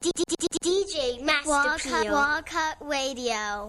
DJ Masterpiece, Walk Up, Walk Up Radio.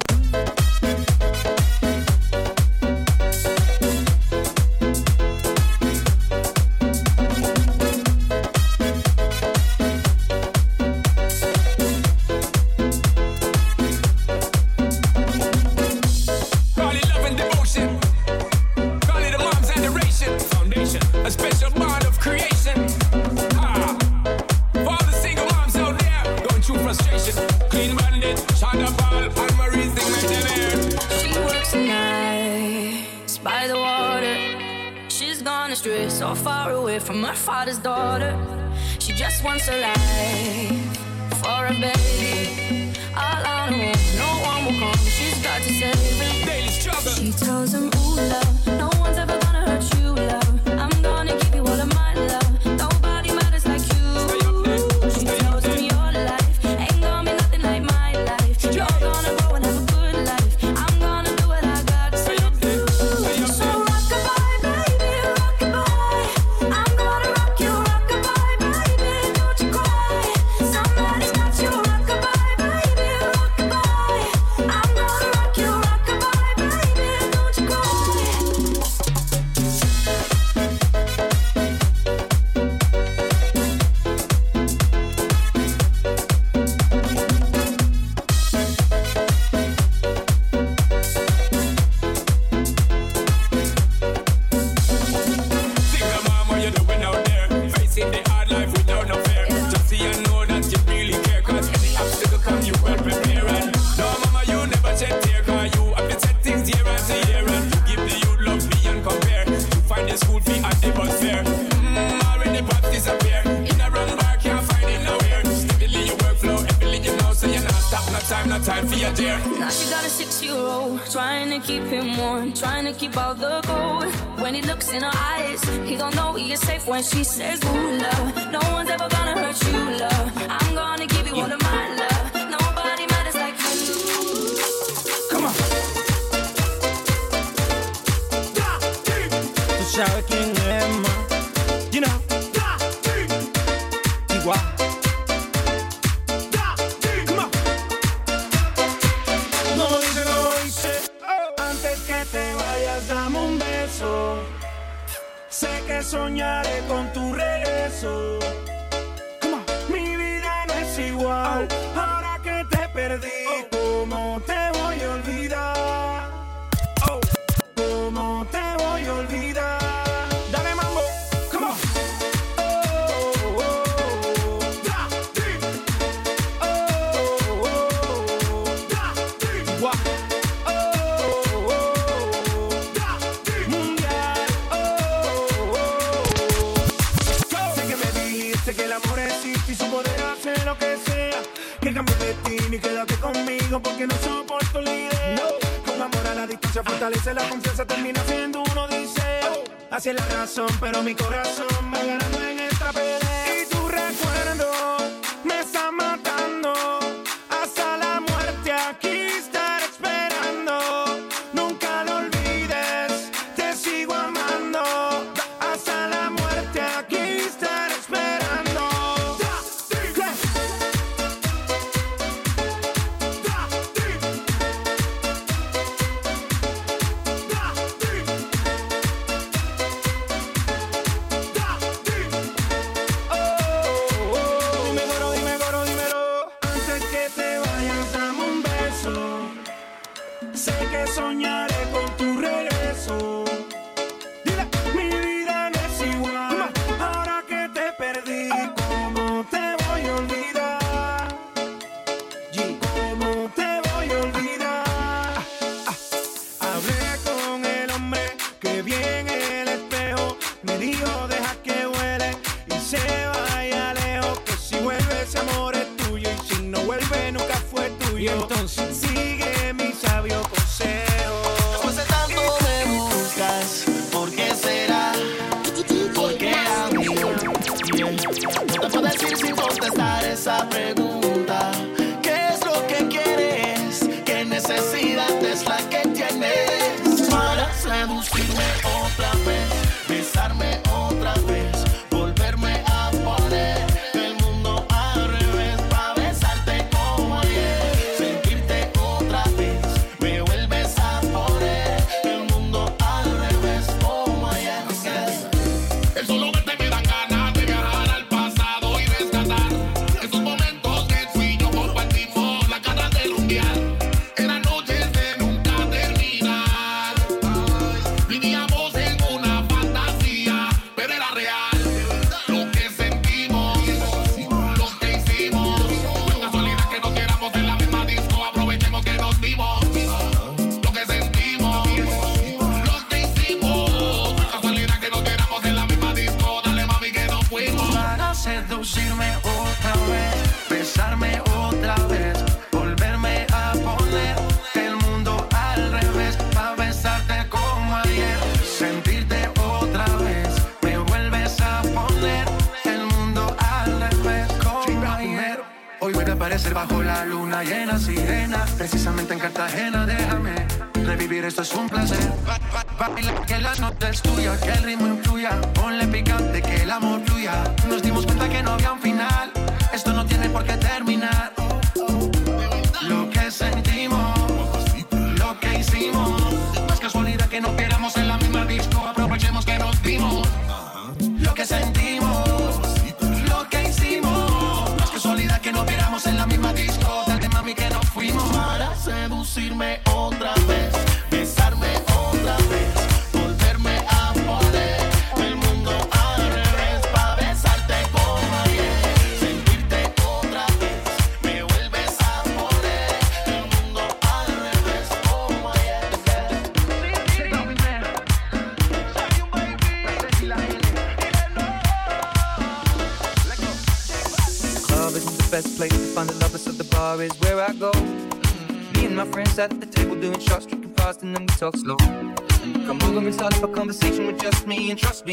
so far away from her father's daughter. She just wants a life for a baby. All on her no one will come. She's got to save it. Daily struggle. She tells him, Ooh, love, no she said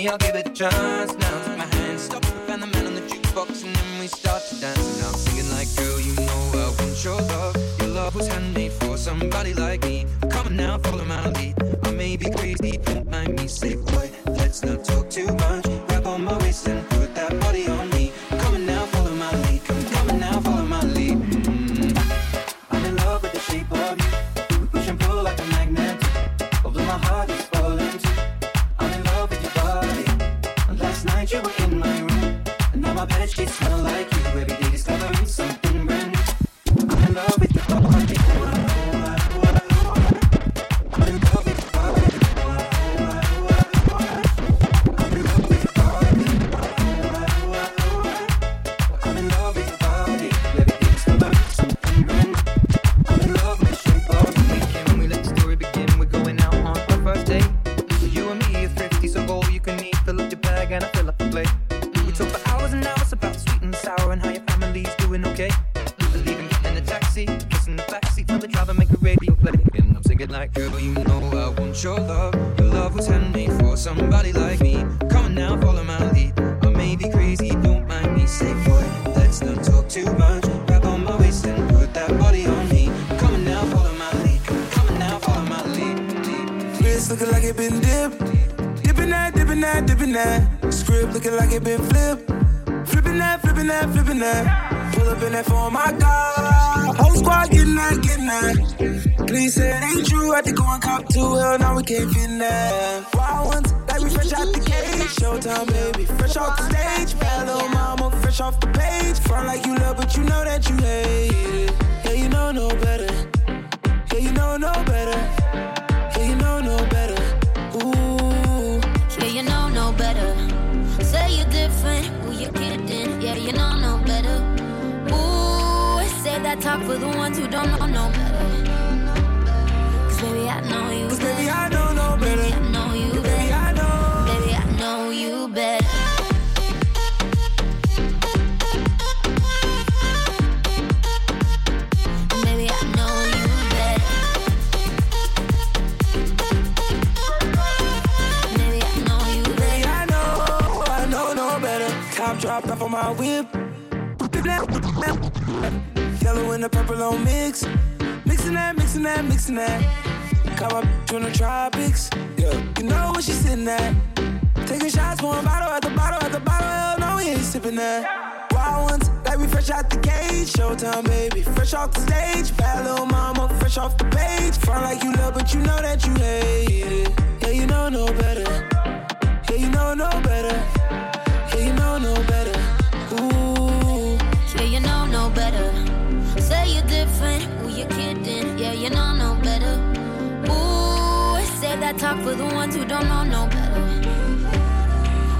I'll give it a chance. looking like it been flipped. Flipping that, flipping that, flipping that. Pull up in that for my God. Whole squad getting that, getting that. Clean said ain't true, I think one cop too. Hell, now we can't fit in that. Wild ones, like we fresh out the cage. Showtime, baby, fresh off the stage. Bad little mama, fresh off the page. Front like you love, but you know that you hate it. Yeah, you know no better. Yeah, you know no better. you're different. Who you kidding? Yeah, you know no better. Ooh, say that talk for the ones who don't know no better. Cause baby, I know you. Cause baby, I know no better. top dropped off on my whip. Yellow and the purple on mix. Mixing that, mixing that, mixing that. Caught my bitch in the tropics. Yeah, you know where she sitting at. Taking shots, one bottle at the bottle at the bottle. Hell no, we ain't sipping that. Wild ones, like we fresh out the cage. Showtime, baby, fresh off the stage. Bad little mama, fresh off the page. Front like you love, but you know that you hate it. Yeah, you know no better. Yeah, you know no better. Yeah, you know no better. Ooh. Yeah, you know no better. Say you're different, you kidding? Yeah, you know no better. Ooh, save that talk for the ones who don't know no better.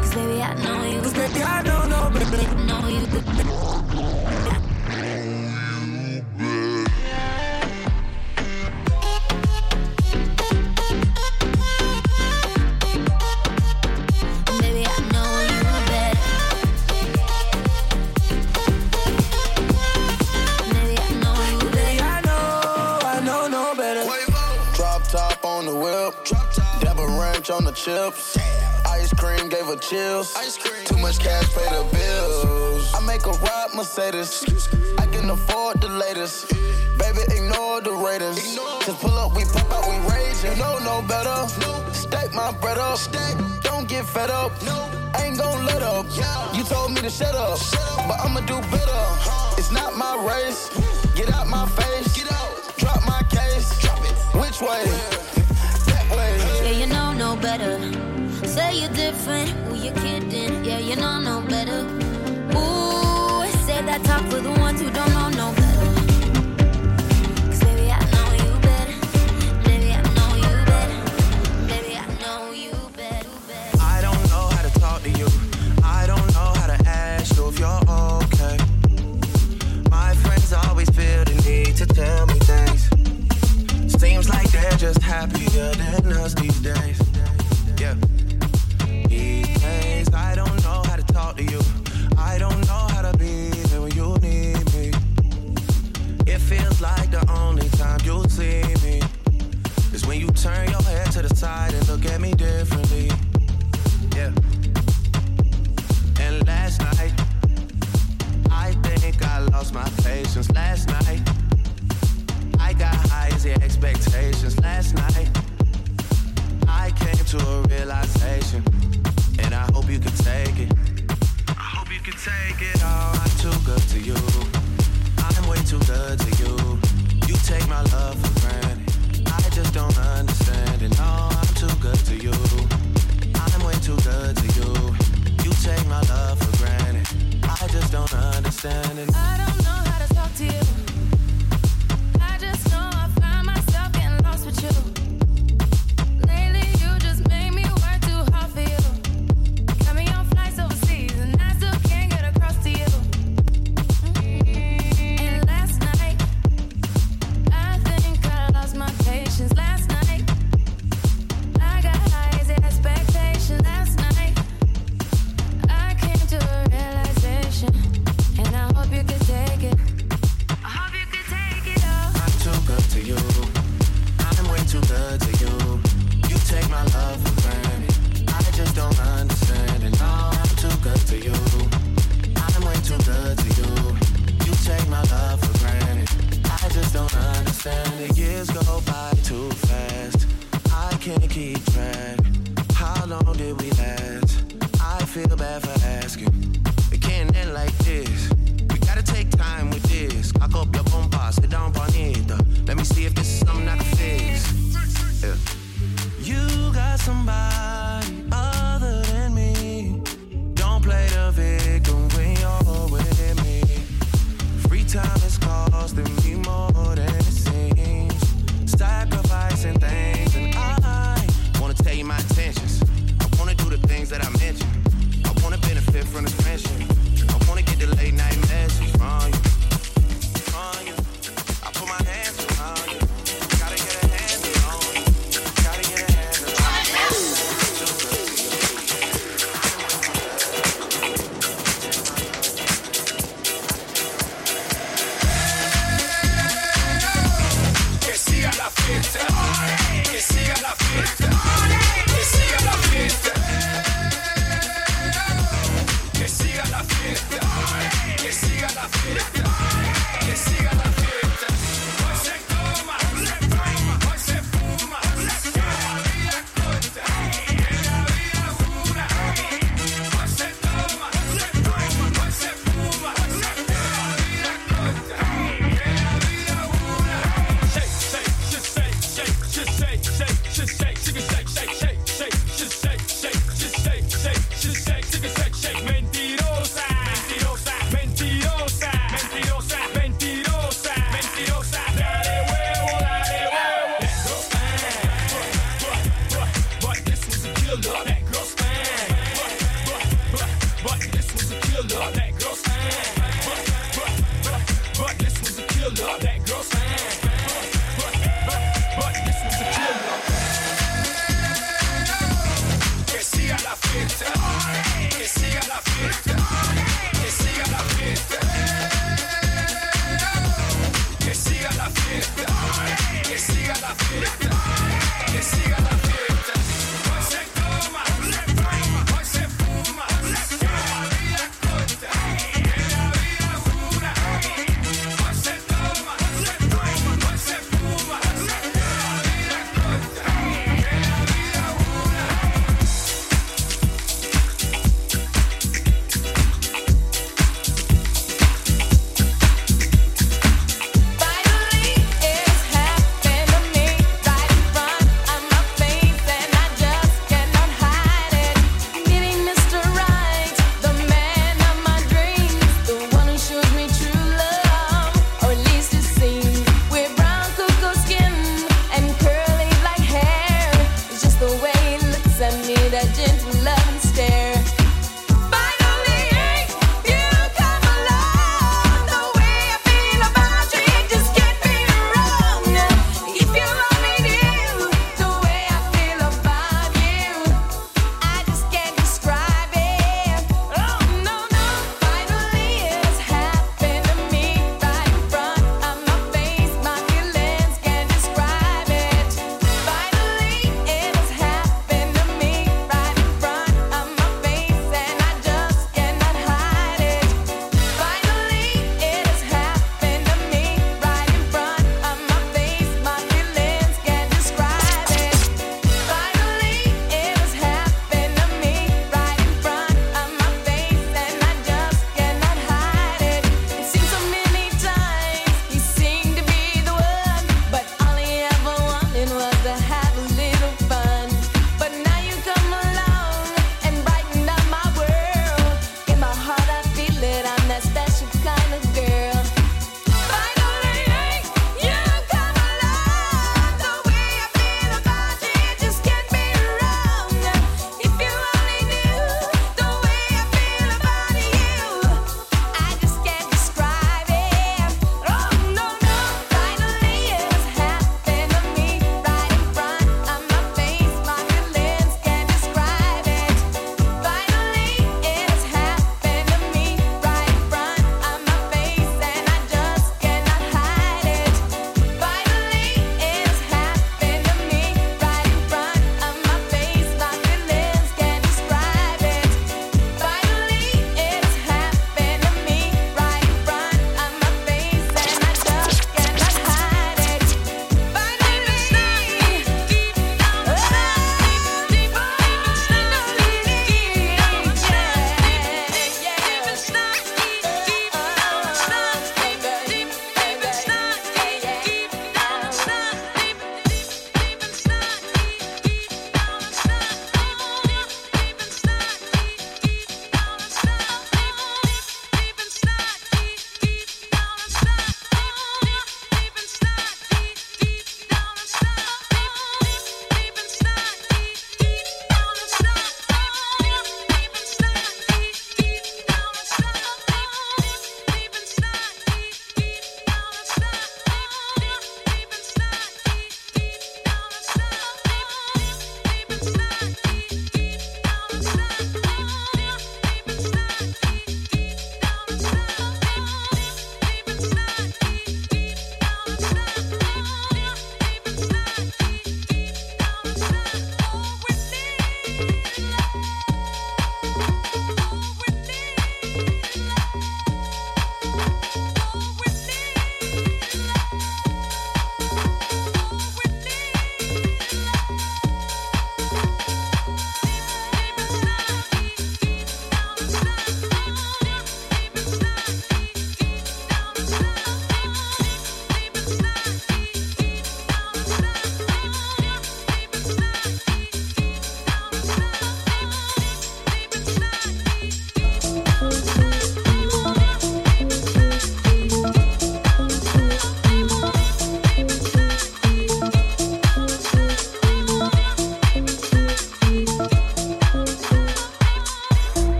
Cause baby, I know you. Cause baby, I know no better. Know you. much on the chips. Ice cream gave her chills. Ice cream. Too much cash pay the bills. I make a ride Mercedes. I can afford the latest. Baby, ignore the Raiders. Just pull up, we pop out, we rage. You know no better. Stack my bread up. Stack. Don't get fed up. Ain't gon' let up. You told me to shut up, but I'ma do better. It's not my race. Get out my face. Drop my case. Which way? Better. Say you're different. Who you kidding? Yeah, you know no better. Ooh, say that talk for the ones who don't know no better. 'Cause baby, I know you better. Baby, I know you better. Baby, I know you better. better. I don't know how to talk to you. I don't know how to ask you if you're okay. My friends always feel the need to tell me things. Seems like they're just happier than us these days. I don't know how to talk to you. I don't know how to be there when you need me. It feels like the only time you see me is when you turn your head to the side and look at me differently. Yeah. And last night, I think I lost my patience. Last night, I got high as the expectations. Last night, I came to a realization, and I hope you can take it. I hope you can take it. Oh, I'm too good to you. I'm way too good to you. You take my love for granted. I just don't understand it. No, I'm too good to you. I'm way too good to you. You take my love for granted. I just don't understand it. I don't know how to talk to you.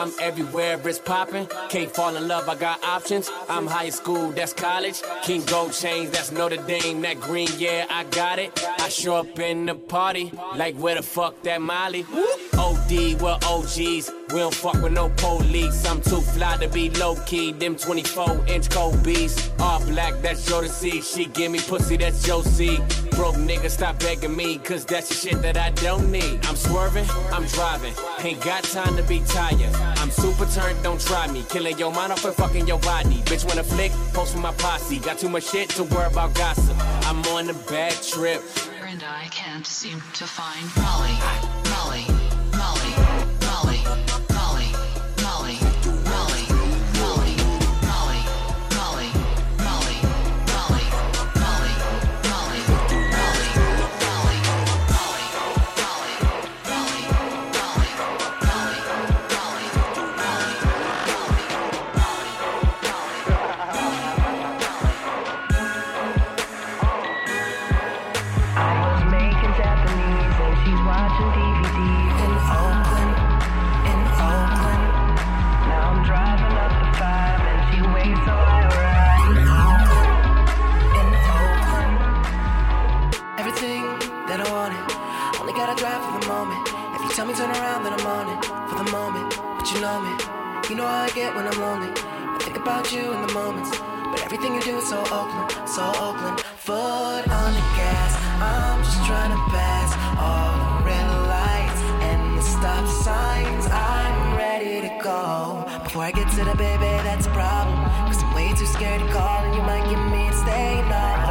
I'm everywhere, it's popping. Can't fall in love, I got options. I'm high school, that's college. King Gold Chains, that's Notre Dame. That green, yeah, I got it. I show up in the party, like where the fuck that Molly? OD, we're OGs. We don't fuck with no police. I'm too fly to be low key. Them 24 inch Kobe's. All black, that's see. She give me pussy, that's Josie. Broke nigga, stop begging me, cause that's the shit that I don't need. I'm swerving, I'm driving. Ain't got time to be tired. I'm super turned, don't try me. Killing your mind off and fucking your body. Bitch, wanna flick, post with my posse. Got too much shit to worry about gossip. I'm on a bad trip. And I can't seem to find Molly, Molly, But you know me, you know how I get when I'm lonely. I think about you in the moments, but everything you do is so Oakland, so Oakland. Foot on the gas, I'm just trying to pass all the red lights and the stop signs. I'm ready to go. Before I get to the baby, that's a problem. Cause I'm way too scared to call, and you might give me a stay night.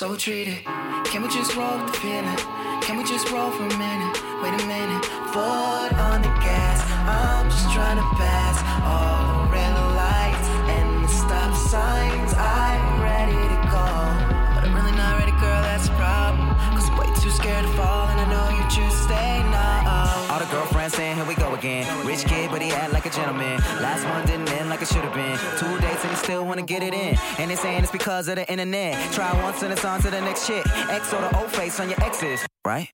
So treat it. Can we just roll with the feeling? Can we just roll for a minute? Wait a minute. Foot on the gas. I'm just trying to pass all the red lights and the stop signs. I'm ready to go. But I'm really not ready, girl, that's a problem. Cause I'm way too scared to fall, and I know you choose to stay now. All the girlfriends saying, here we go again. Rich kid, but he act like a gentleman. Last one didn't end like it should have been. Two still wanna get it in. And they saying it's because of the internet. Try once and it's on to the next chick. X or the old face on your exes, right?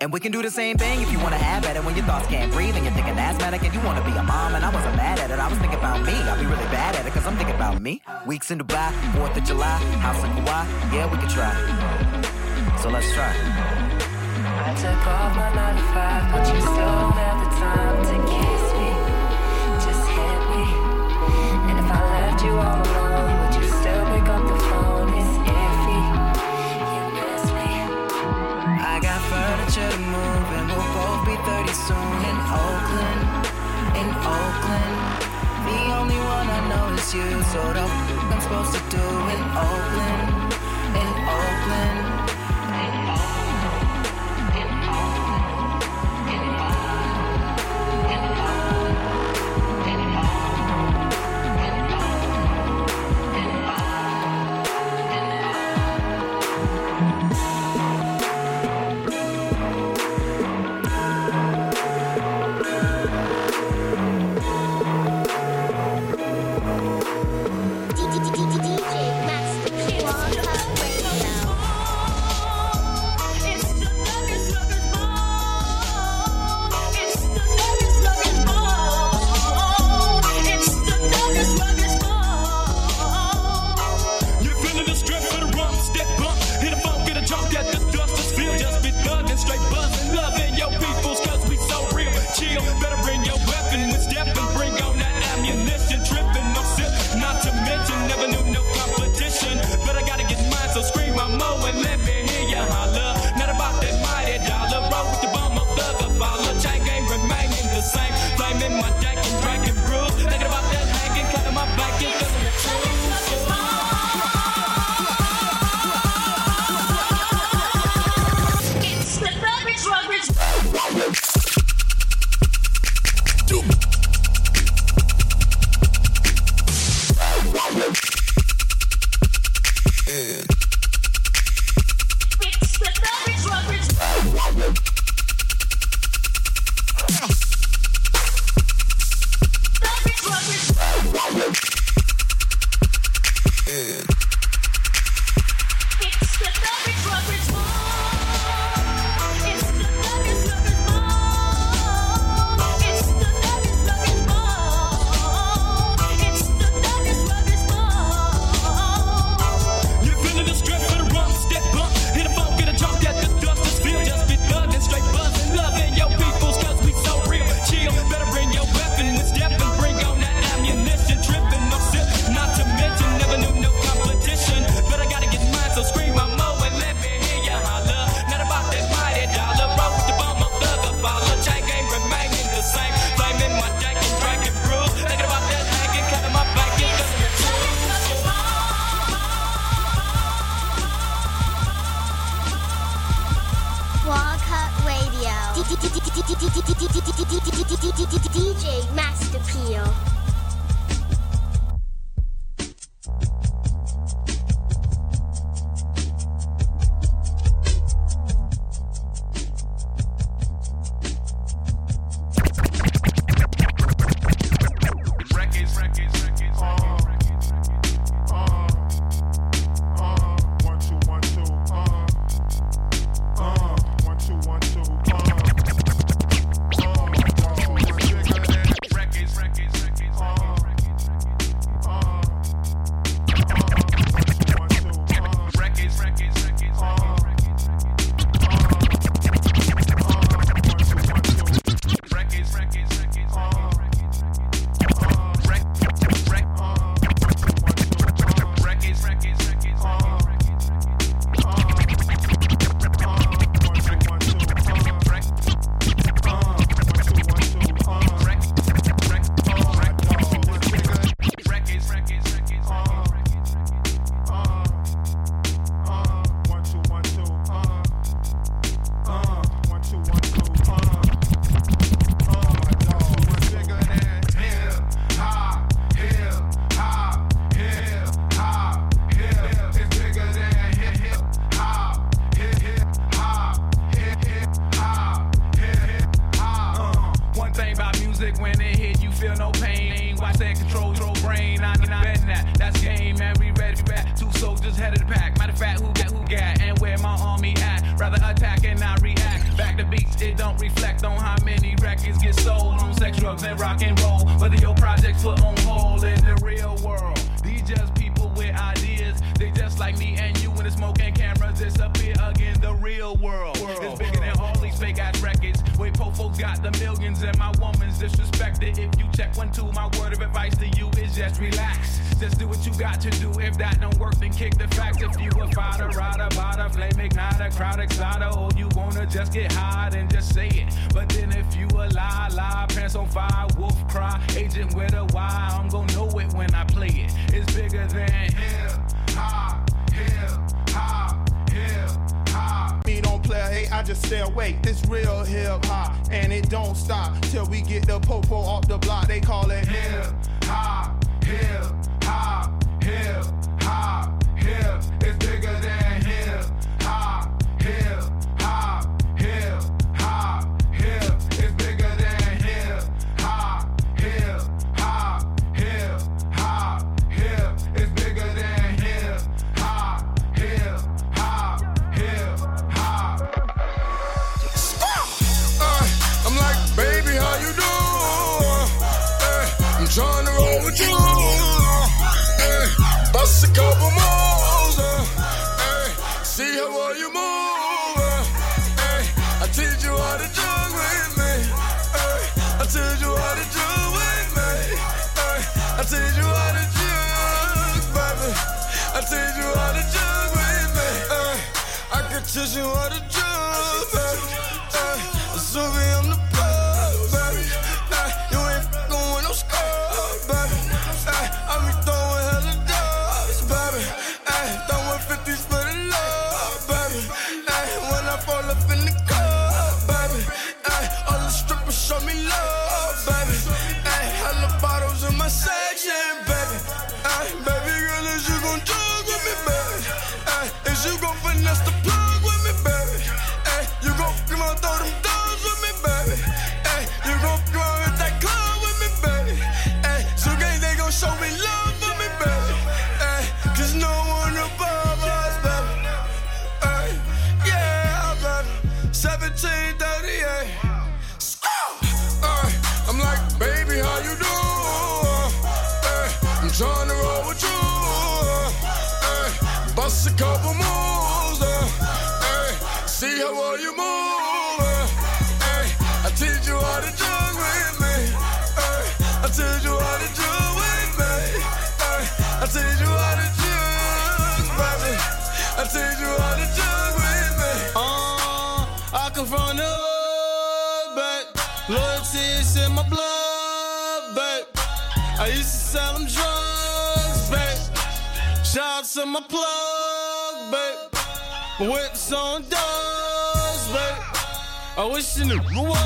And we can do the same thing if you wanna have at it when your thoughts can't breathe and you're thinking asthmatic and you wanna be a mom. And I wasn't mad at it, I was thinking about me. I'll be really bad at it cause I'm thinking about me. Weeks in Dubai, 4th of July, house in Kauai. Yeah, we can try. So let's try. I took off my 9 to 5, but you still don't you, so the f- I'm supposed to do in Oakland, in Oakland. emotional. Whoa.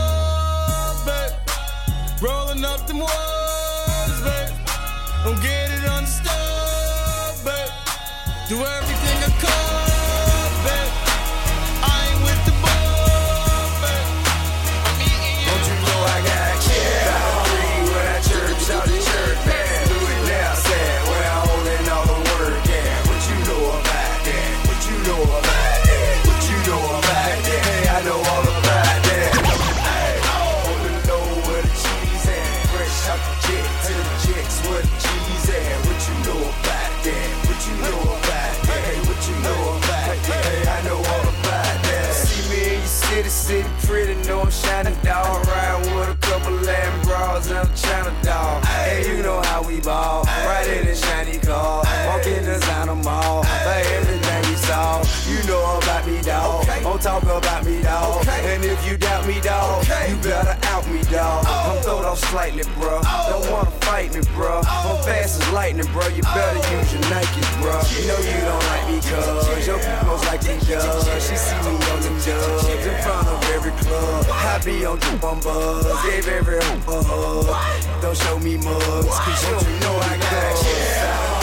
bro. You better use your Nikes, bro. You know you don't like me, cuz your people's like me, cuz. She see me on the dubs in front of every club. I be on the on buzz, gave every hope a hug. Don't show me mugs, cause you don't know I got you.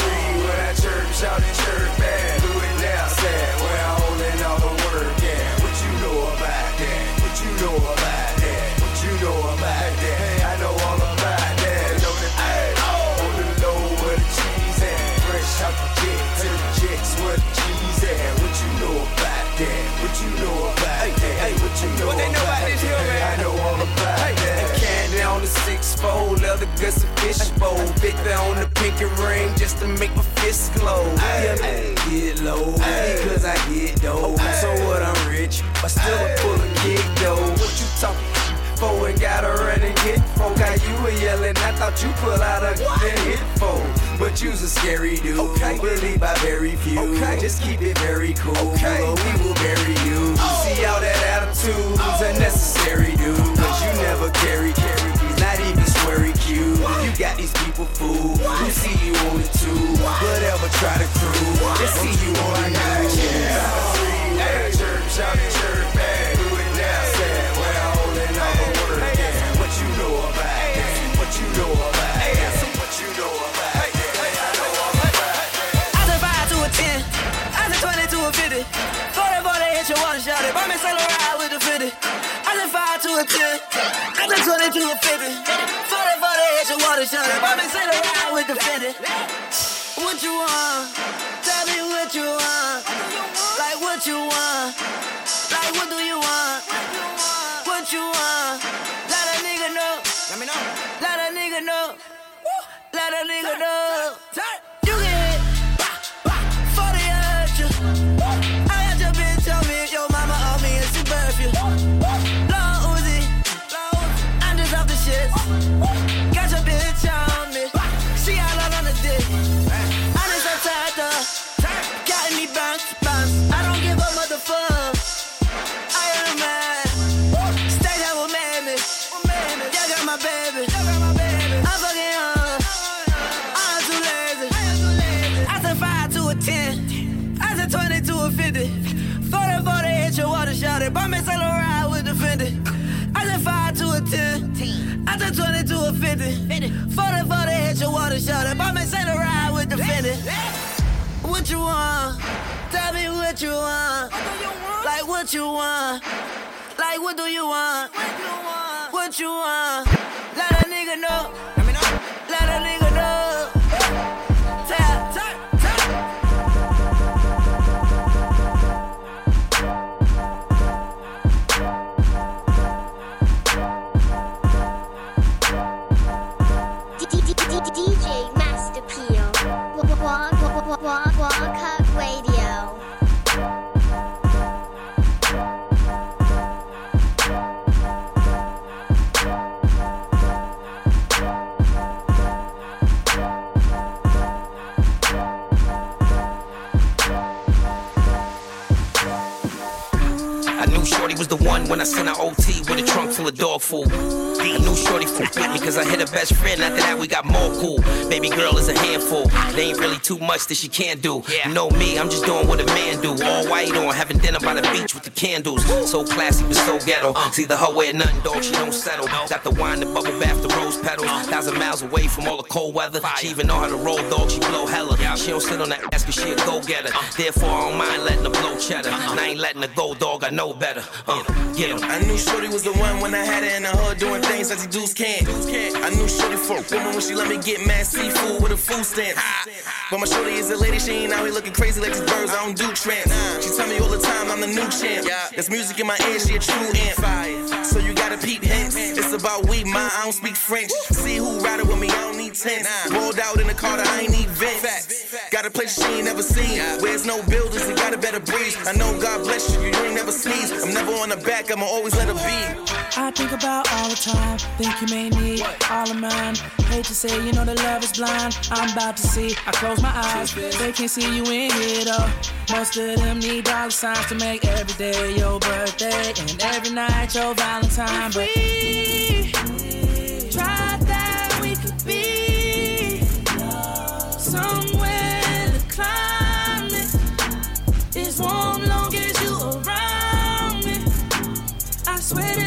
Free with that church, out in church. Six Love the guts of fish bowl. Victor on the pinky ring just to make my fist glow. Ay, ay, get low, ay, because I get dough. Ay, so what, I'm rich, but still ay, a full of kick though. What you talking? foe and got a running hit for. Got you were yelling, I thought you pull out a and hit for. But you's a scary dude. Okay. Believe by very few. Okay. Just keep it very cool. Okay. Or we will bury you. Oh. See all that attitude's oh. unnecessary, dude. Cause you never carry, carry. Not even sweary cute. You got these people fooled. Who see you on the tube, but ever try to crew. They see you on the news. Yeah. Hey, church, out church. you I just want it to a 50. 40, 40, hit your water shot. I've been sitting around with the 50. What you want? Tell me what you want. Like what you want. Like what do you want? What you want? Let a nigga know. Let me know. Let a nigga know. Let a nigga know. Turn. minute. Photo, photo, hit your water shut up. I'ma ride with the finish. What you want? Tell me what you want. Like what you want? Like what do you want? What you want? Let a nigga know. Was the one when I sent her OT with a trunk full of dog food. I knew Shorty fucked with me cause I hit her best friend. After that, we got more cool. Baby girl is a handful. There ain't really too much that she can't do. You know me, I'm just doing what a man do. All white on, having dinner by the beach with the candles. So classy, but so ghetto. See the way or nothing, dog, she don't settle. Got the wine, the bubble bath, the rose petals. Thousand miles away from all the cold weather. She even know how to roll, dog, she blow hella. She don't sit on that ass cause she a go-getter. Therefore, I don't mind letting her blow cheddar. And I ain't letting her go, dog, I know better. Uh, get him. I knew Shorty was the one when I had her in the hood doing things that the dudes can't. I knew Shorty for woman when she let me get mad seafood with a food stamp. But my Shorty is a lady, she ain't out here looking crazy like these birds. I don't do trance. She tell me all the time I'm the new champ. There's music in my ear, she a true amp. So you gotta peep hints. It's about we, my I don't speak French. See who riding with me, I don't need tents. Rolled out in the car, I ain't need vents. Got a place she ain't never seen. Where's no buildings, and got a better breeze. I know God bless you, you ain't never sneeze. I'm never on the back, I'ma always let her be. I think about all the time. Think you may need all of mine. Hate to say, you know that love is blind. I'm about to see. I close my eyes. They can't see you in here though. Most of them need dollar signs to make every day your birthday and every night your Valentine. But we tried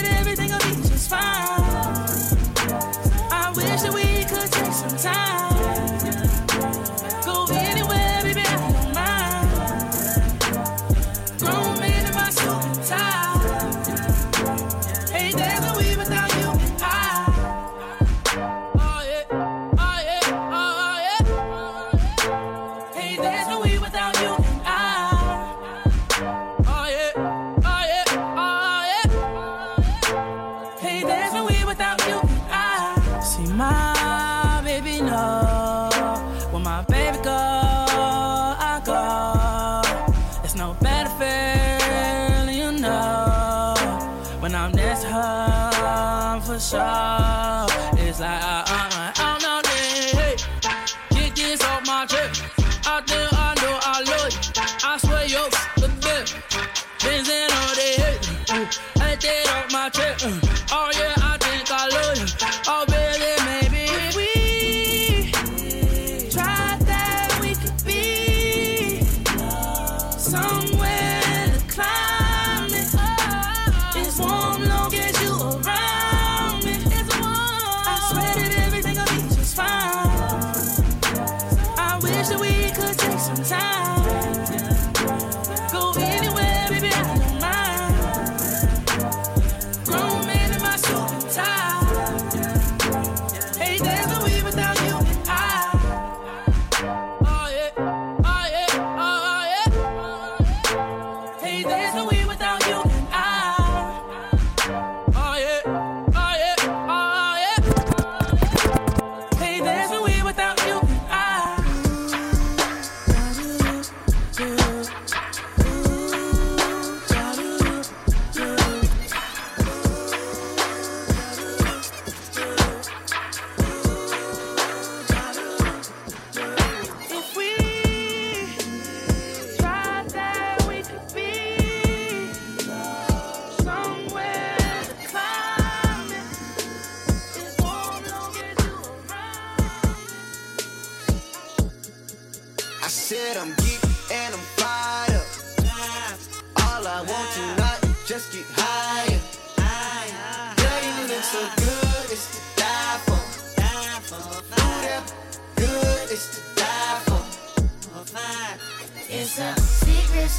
that everything will be just fine. I wish that we could take some time.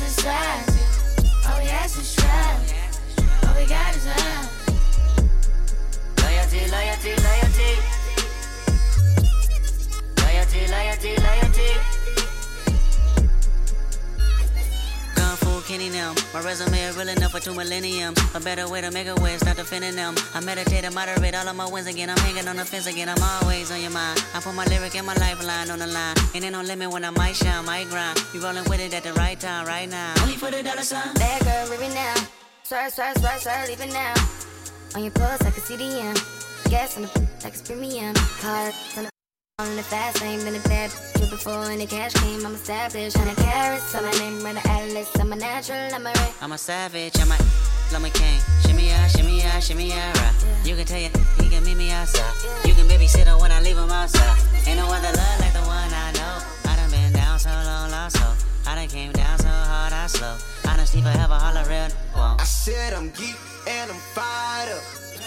Die My resume real enough for two millenniums. A better way to make a way, stop defending them. I meditate and moderate all of my wins again. I'm hanging on the fence again. I'm always on your mind. I put my lyric and my lifeline on the line. And ain't no limit when I might shine, might grind. You rolling with it at the right time, right now. Only for the dollar sign. Bad girl, it now. Swerve, swerve, swerve, leave it now. On your pulse, I can see the M. Gas on the like it's premium. Car on the on the fast lane, been a bad bitch before and the cash came. I'm established. Hundred carats, on my name, run the atlas. I'm a natural, I'm a ray. I'm a savage, I'm a, I'm a king. Shimmy ya, shimmy ya, shimmy ya, right. You can tell you, he can meet me outside. You can babysit her when I leave him outside. Ain't no other love like the one I know. I done been down so long, lost so. I done came down so hard, I slow. Honestly, forever, all I real won't. I said I'm geek and I'm fired up.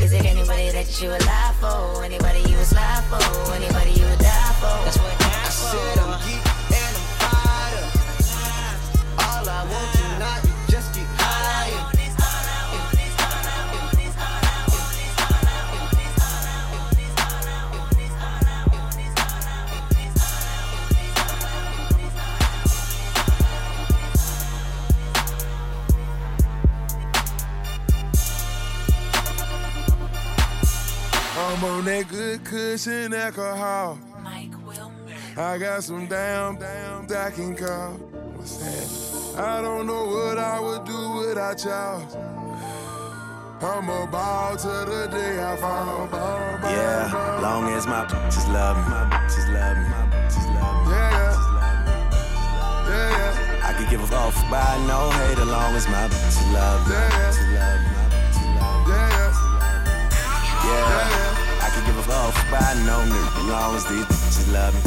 Is it anybody that you would lie for? Anybody you would slide for? Anybody you would die for? That's what I said I'm geek and I'm fired up. All I want I'm on that good cushion alcohol. Mike Wilmer. I got some damn, damn I can call. What's that? I don't know what I would do without y'all. I'm a ball to the day I fall. Ball, ball, Yeah, ball. long as my bitches love me, my bitches love me, my bitches love me. Yeah, yeah. Yeah, I could give a fuck by no hate, as long as my bitches love me, my bitches love me, my bitches love me. Yeah, I could give a fuck by no nigga, as long as these bitches love me.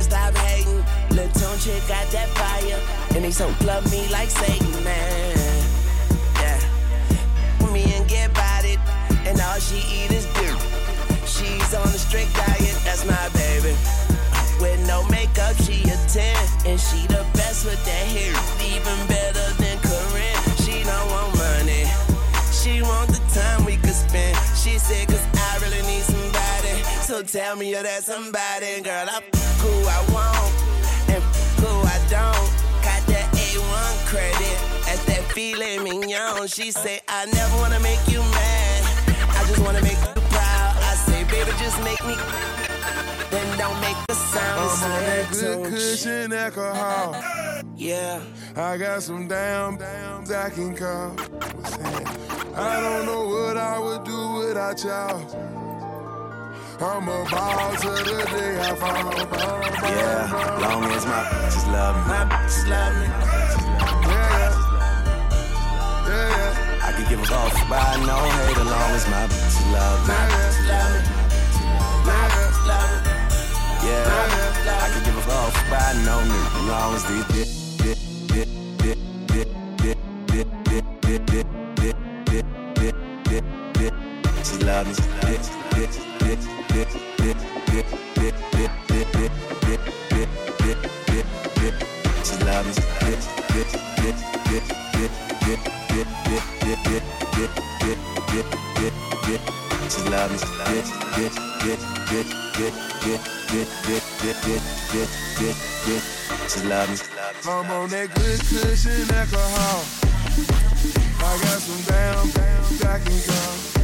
Stop hating. Lil' Tunechi got that fire. And they so love me like Satan, man. Yeah. Me and get about it. And all she eat is dirt. She's on a strict diet, that's my baby. With no makeup, she a 10. And she the best with that hair. Even better So tell me you're that somebody. Girl, I f- who I want and who I don't. Got that A1 credit. That's that filet mignon. She say, I never wanna make you mad. I just wanna make you proud. I say, baby, just make me. Then don't make a sound. I'm on that good cushion alcohol. Yeah. I got some damn, damn I can call. I don't know what I would do without y'all. I'm a ball to the day I fall. Ball, ball, Yeah, long as my bitches love me, my bitches love me. I could give a fuck by no hate, as long as my bitches love me, my bitches love. Yeah, I could give a fuck by no nigga, as long as these bit, bit, bit, bit, bit, bit, bit, bit, bit, she love me. She love me. She love me. She love me. I'm on that good cushion alcohol. I got some damn, damn, I can come.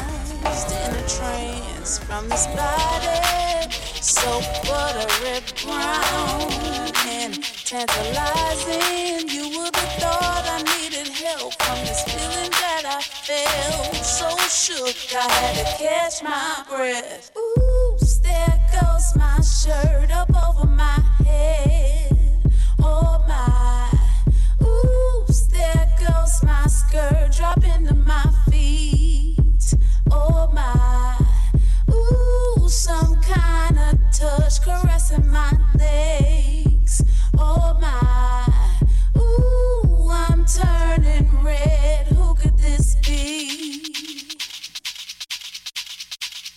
from this body. So buttery brown and tantalizing. You would have thought I needed help from this feeling that I felt. So shook, I had to catch my breath. Oops, there goes my shirt up over my head. Oh my. Oops, there goes my skirt dropping to my feet. Oh my some kind of touch caressing my legs. Oh my, ooh, I'm turning red. Who could this be?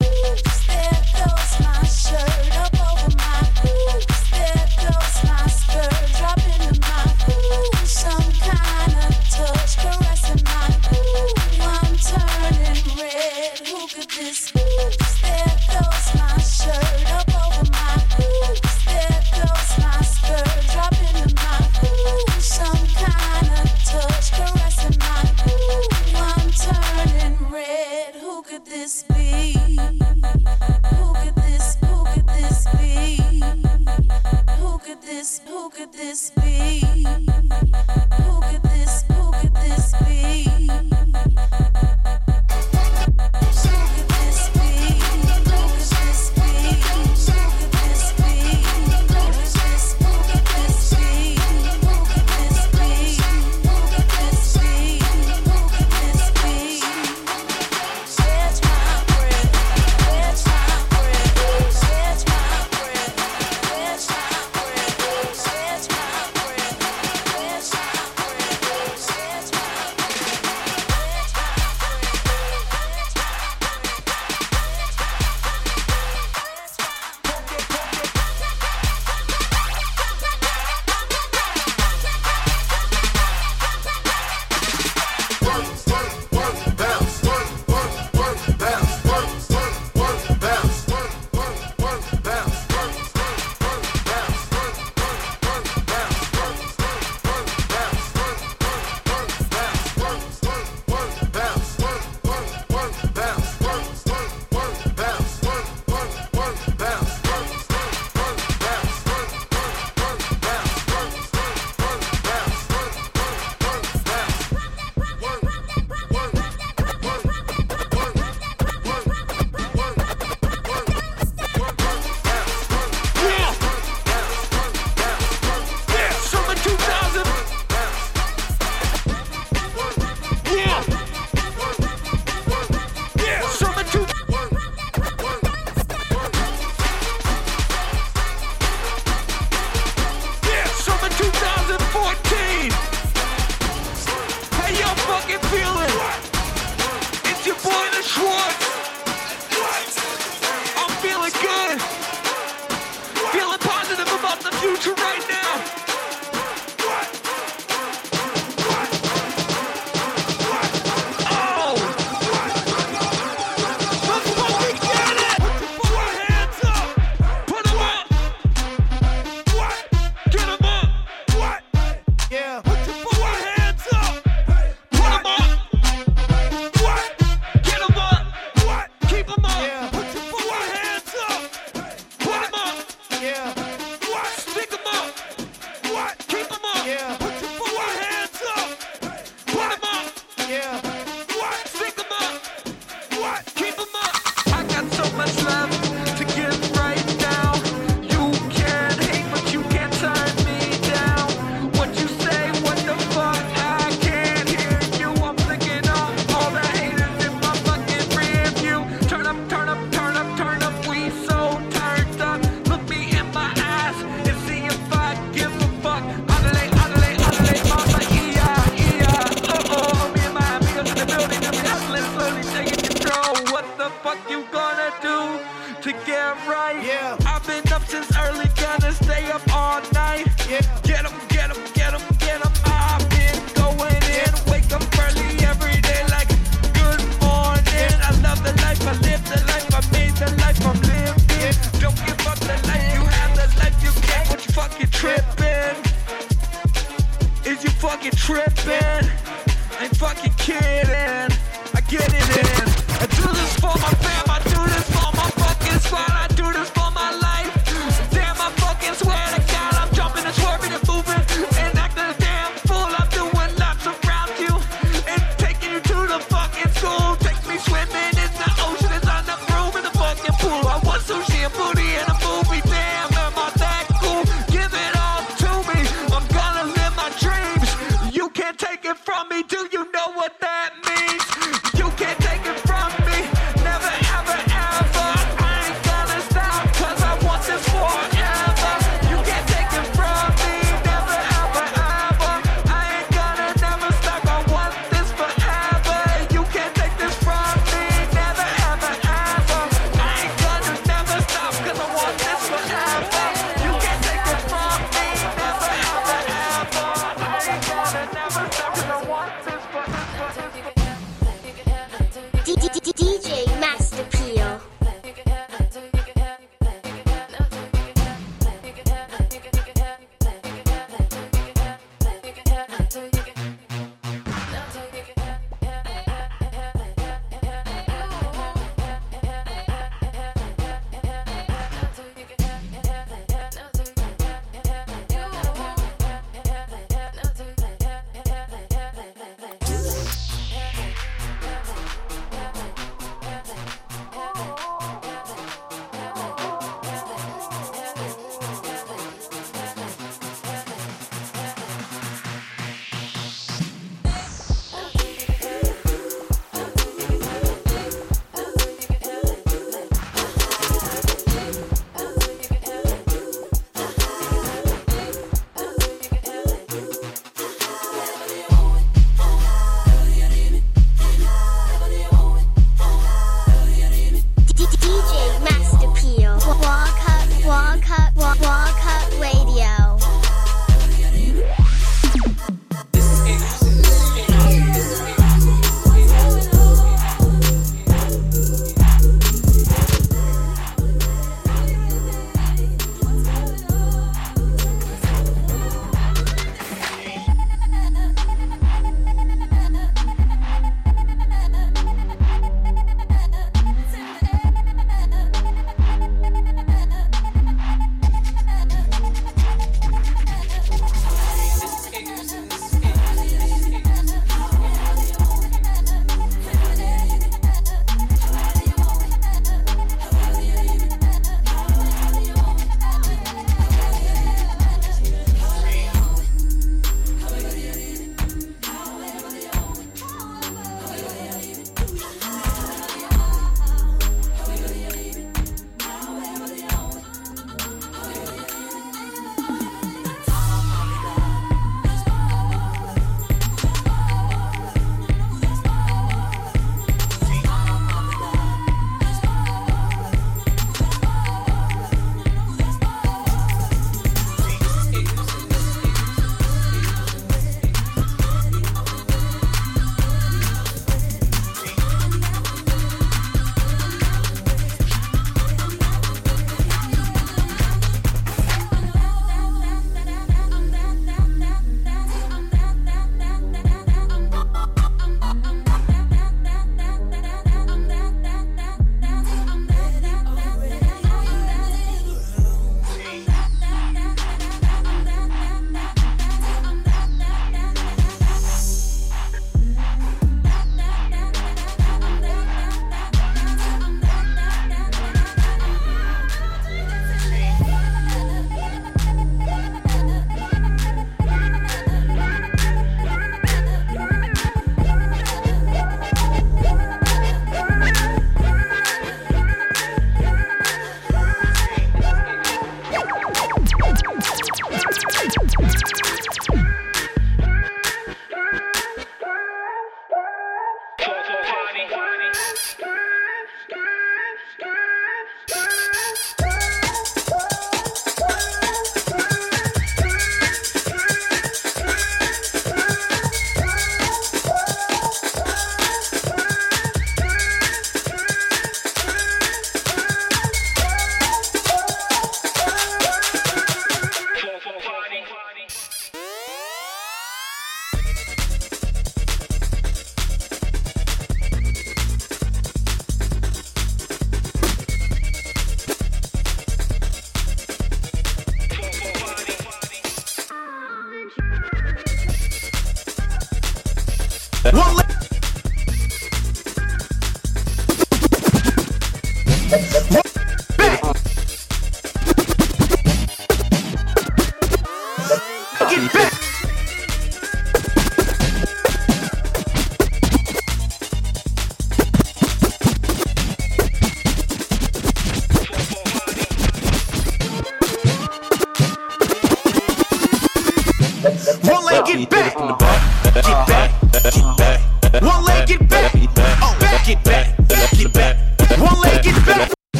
Oops, there goes my shirt up over my. Oops, there goes my skirt dropping in my. Ooh, some kind of touch caressing my. Ooh, I'm turning red. Who could this be? to right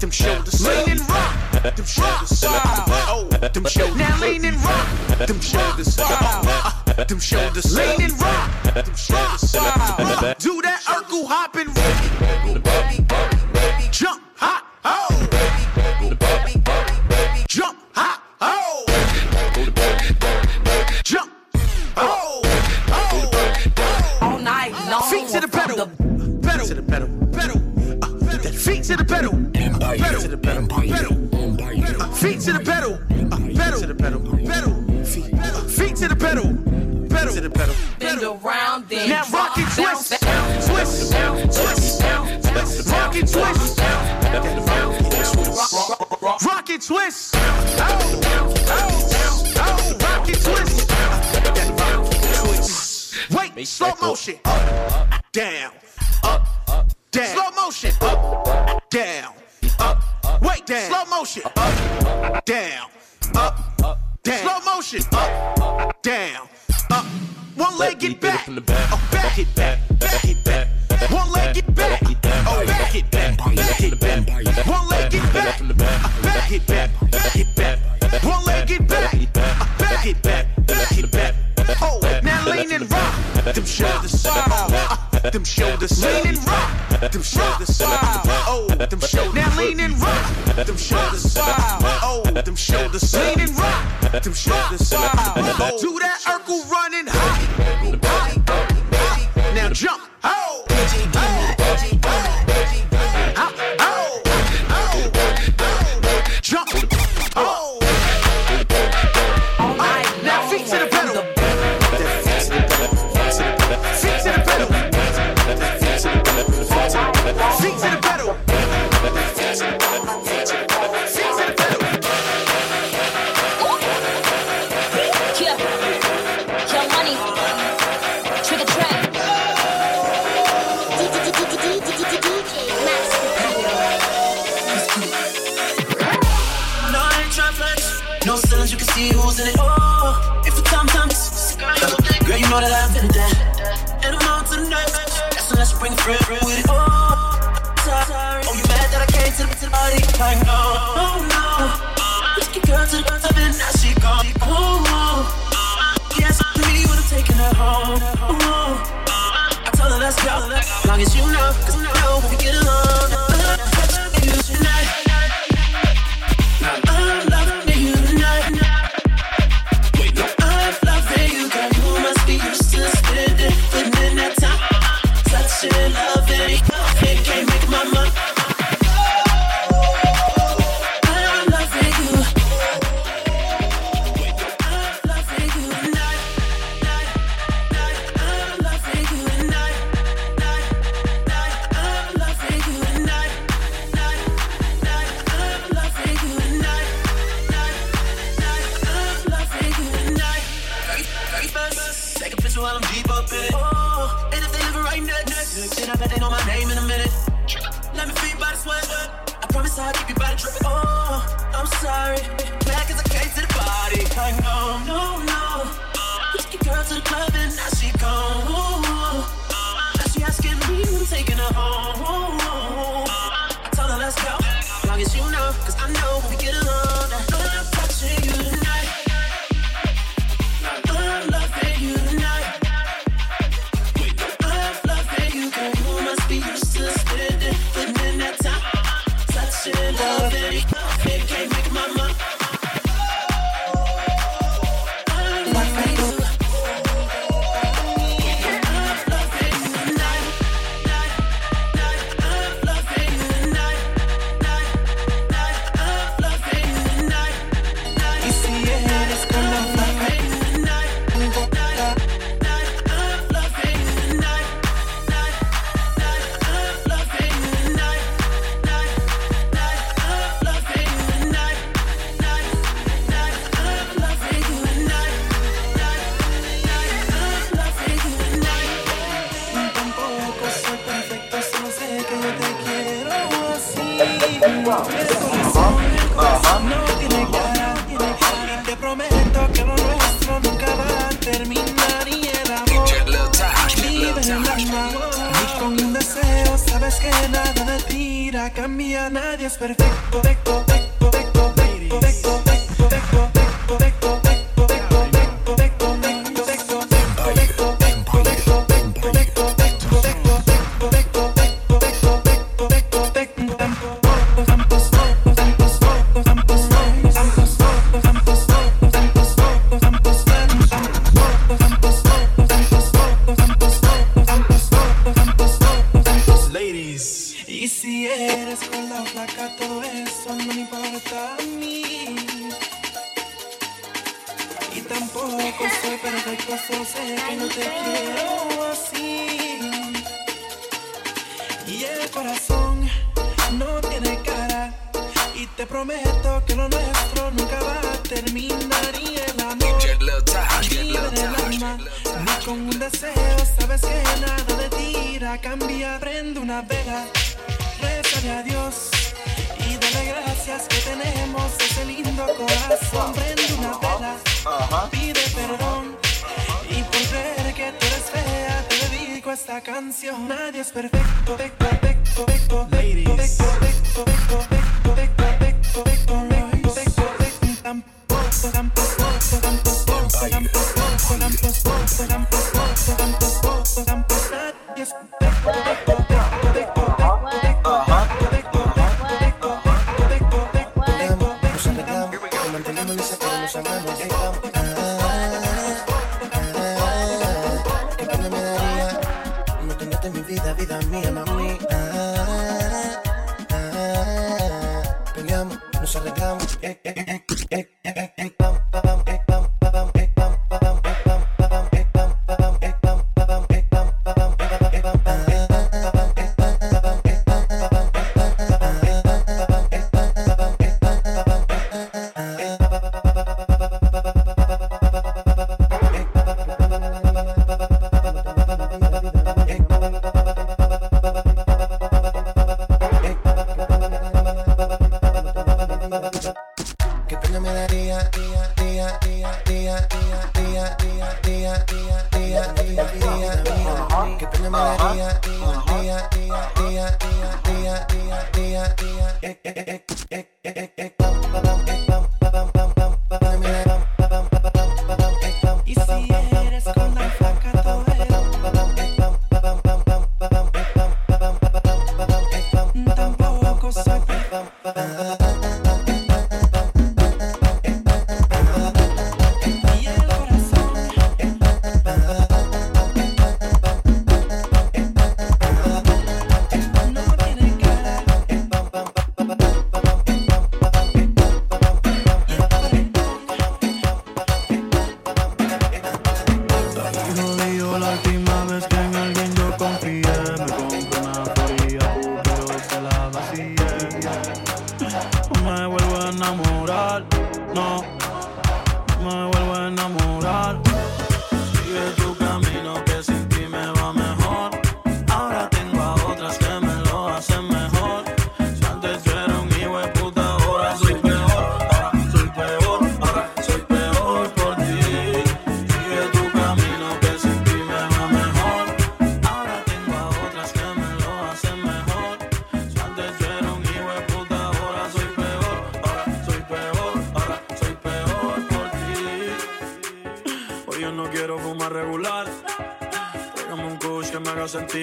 them shoulders. Lean and rock them shoulders.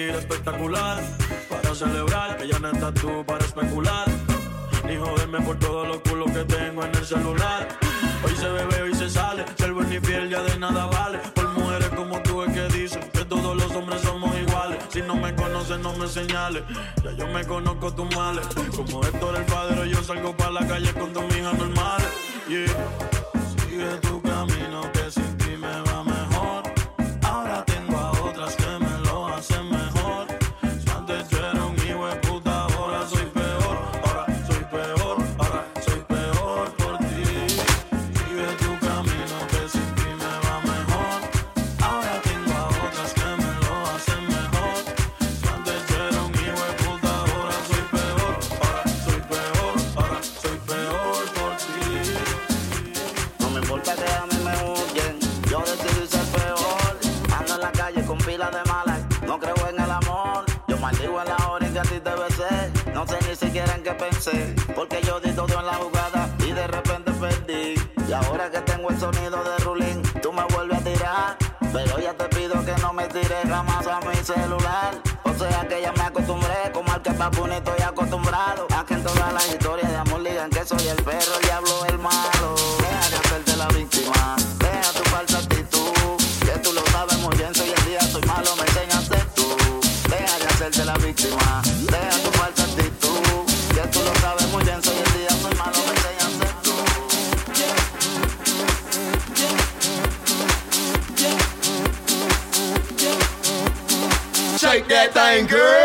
espectacular para celebrar que ya no estás tú para especular ni joderme por todos los culos que tengo en el celular. Hoy se bebe, hoy se sale, ser buen y fiel ya de nada vale. Por mujeres como tú es que dicen que todos los hombres somos iguales. Si no me conoces, no me señales, ya yo me conozco tus males. Como Héctor el padre, yo salgo para la calle con dos hijas normales. Yeah, sigue tu camino. porque yo di todo en la jugada y de repente perdí. Y ahora que tengo el sonido de Rulín, tú me vuelves a tirar. Pero ya te pido que no me tires jamás a mi celular. O sea que ya me acostumbré, como al que papune estoy acostumbrado. A que en todas las historias de amor digan que soy el perro, el diablo, el malo. Banger!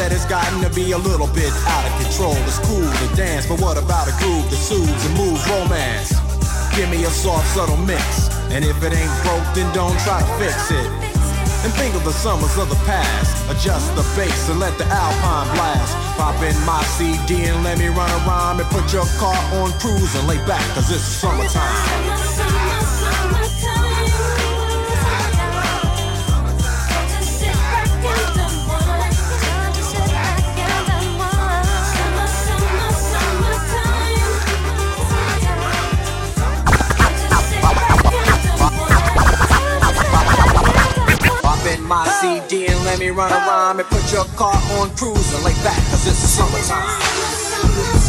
that has gotten to be a little bit out of control. It's cool to dance, but what about a groove that soothes and moves romance? Give me a soft, subtle mix. And if it ain't broke, then don't try to fix it. And think of the summers of the past. Adjust the bass and let the alpine blast. Pop in my CD and let me run around and put your car on cruise and lay back, cause it's summertime. let me run around and put your car on cruising like that, cause it's summertime.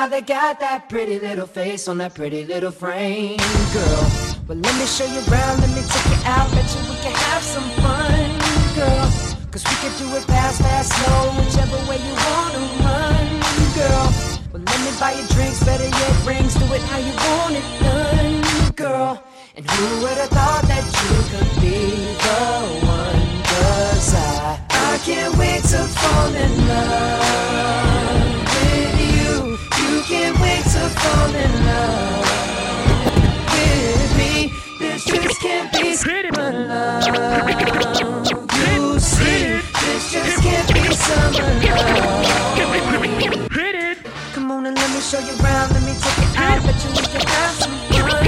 how they got that pretty little face on that pretty little frame, girl. But let me show you around, let me take you out, bet you we can have some fun, girl. Cause we can do it fast, fast, slow, whichever way you wanna run, girl. But let me buy you drinks, better yet rings, do it how you want it done, girl. And who would have thought that you could be the one? Cause I, I can't wait to fall in love can't wait to fall in love with me. This just can't be summer love. You see, this just can't be summer love. Come on and let me show you around. Let me take it out. Bet you we can have some fun,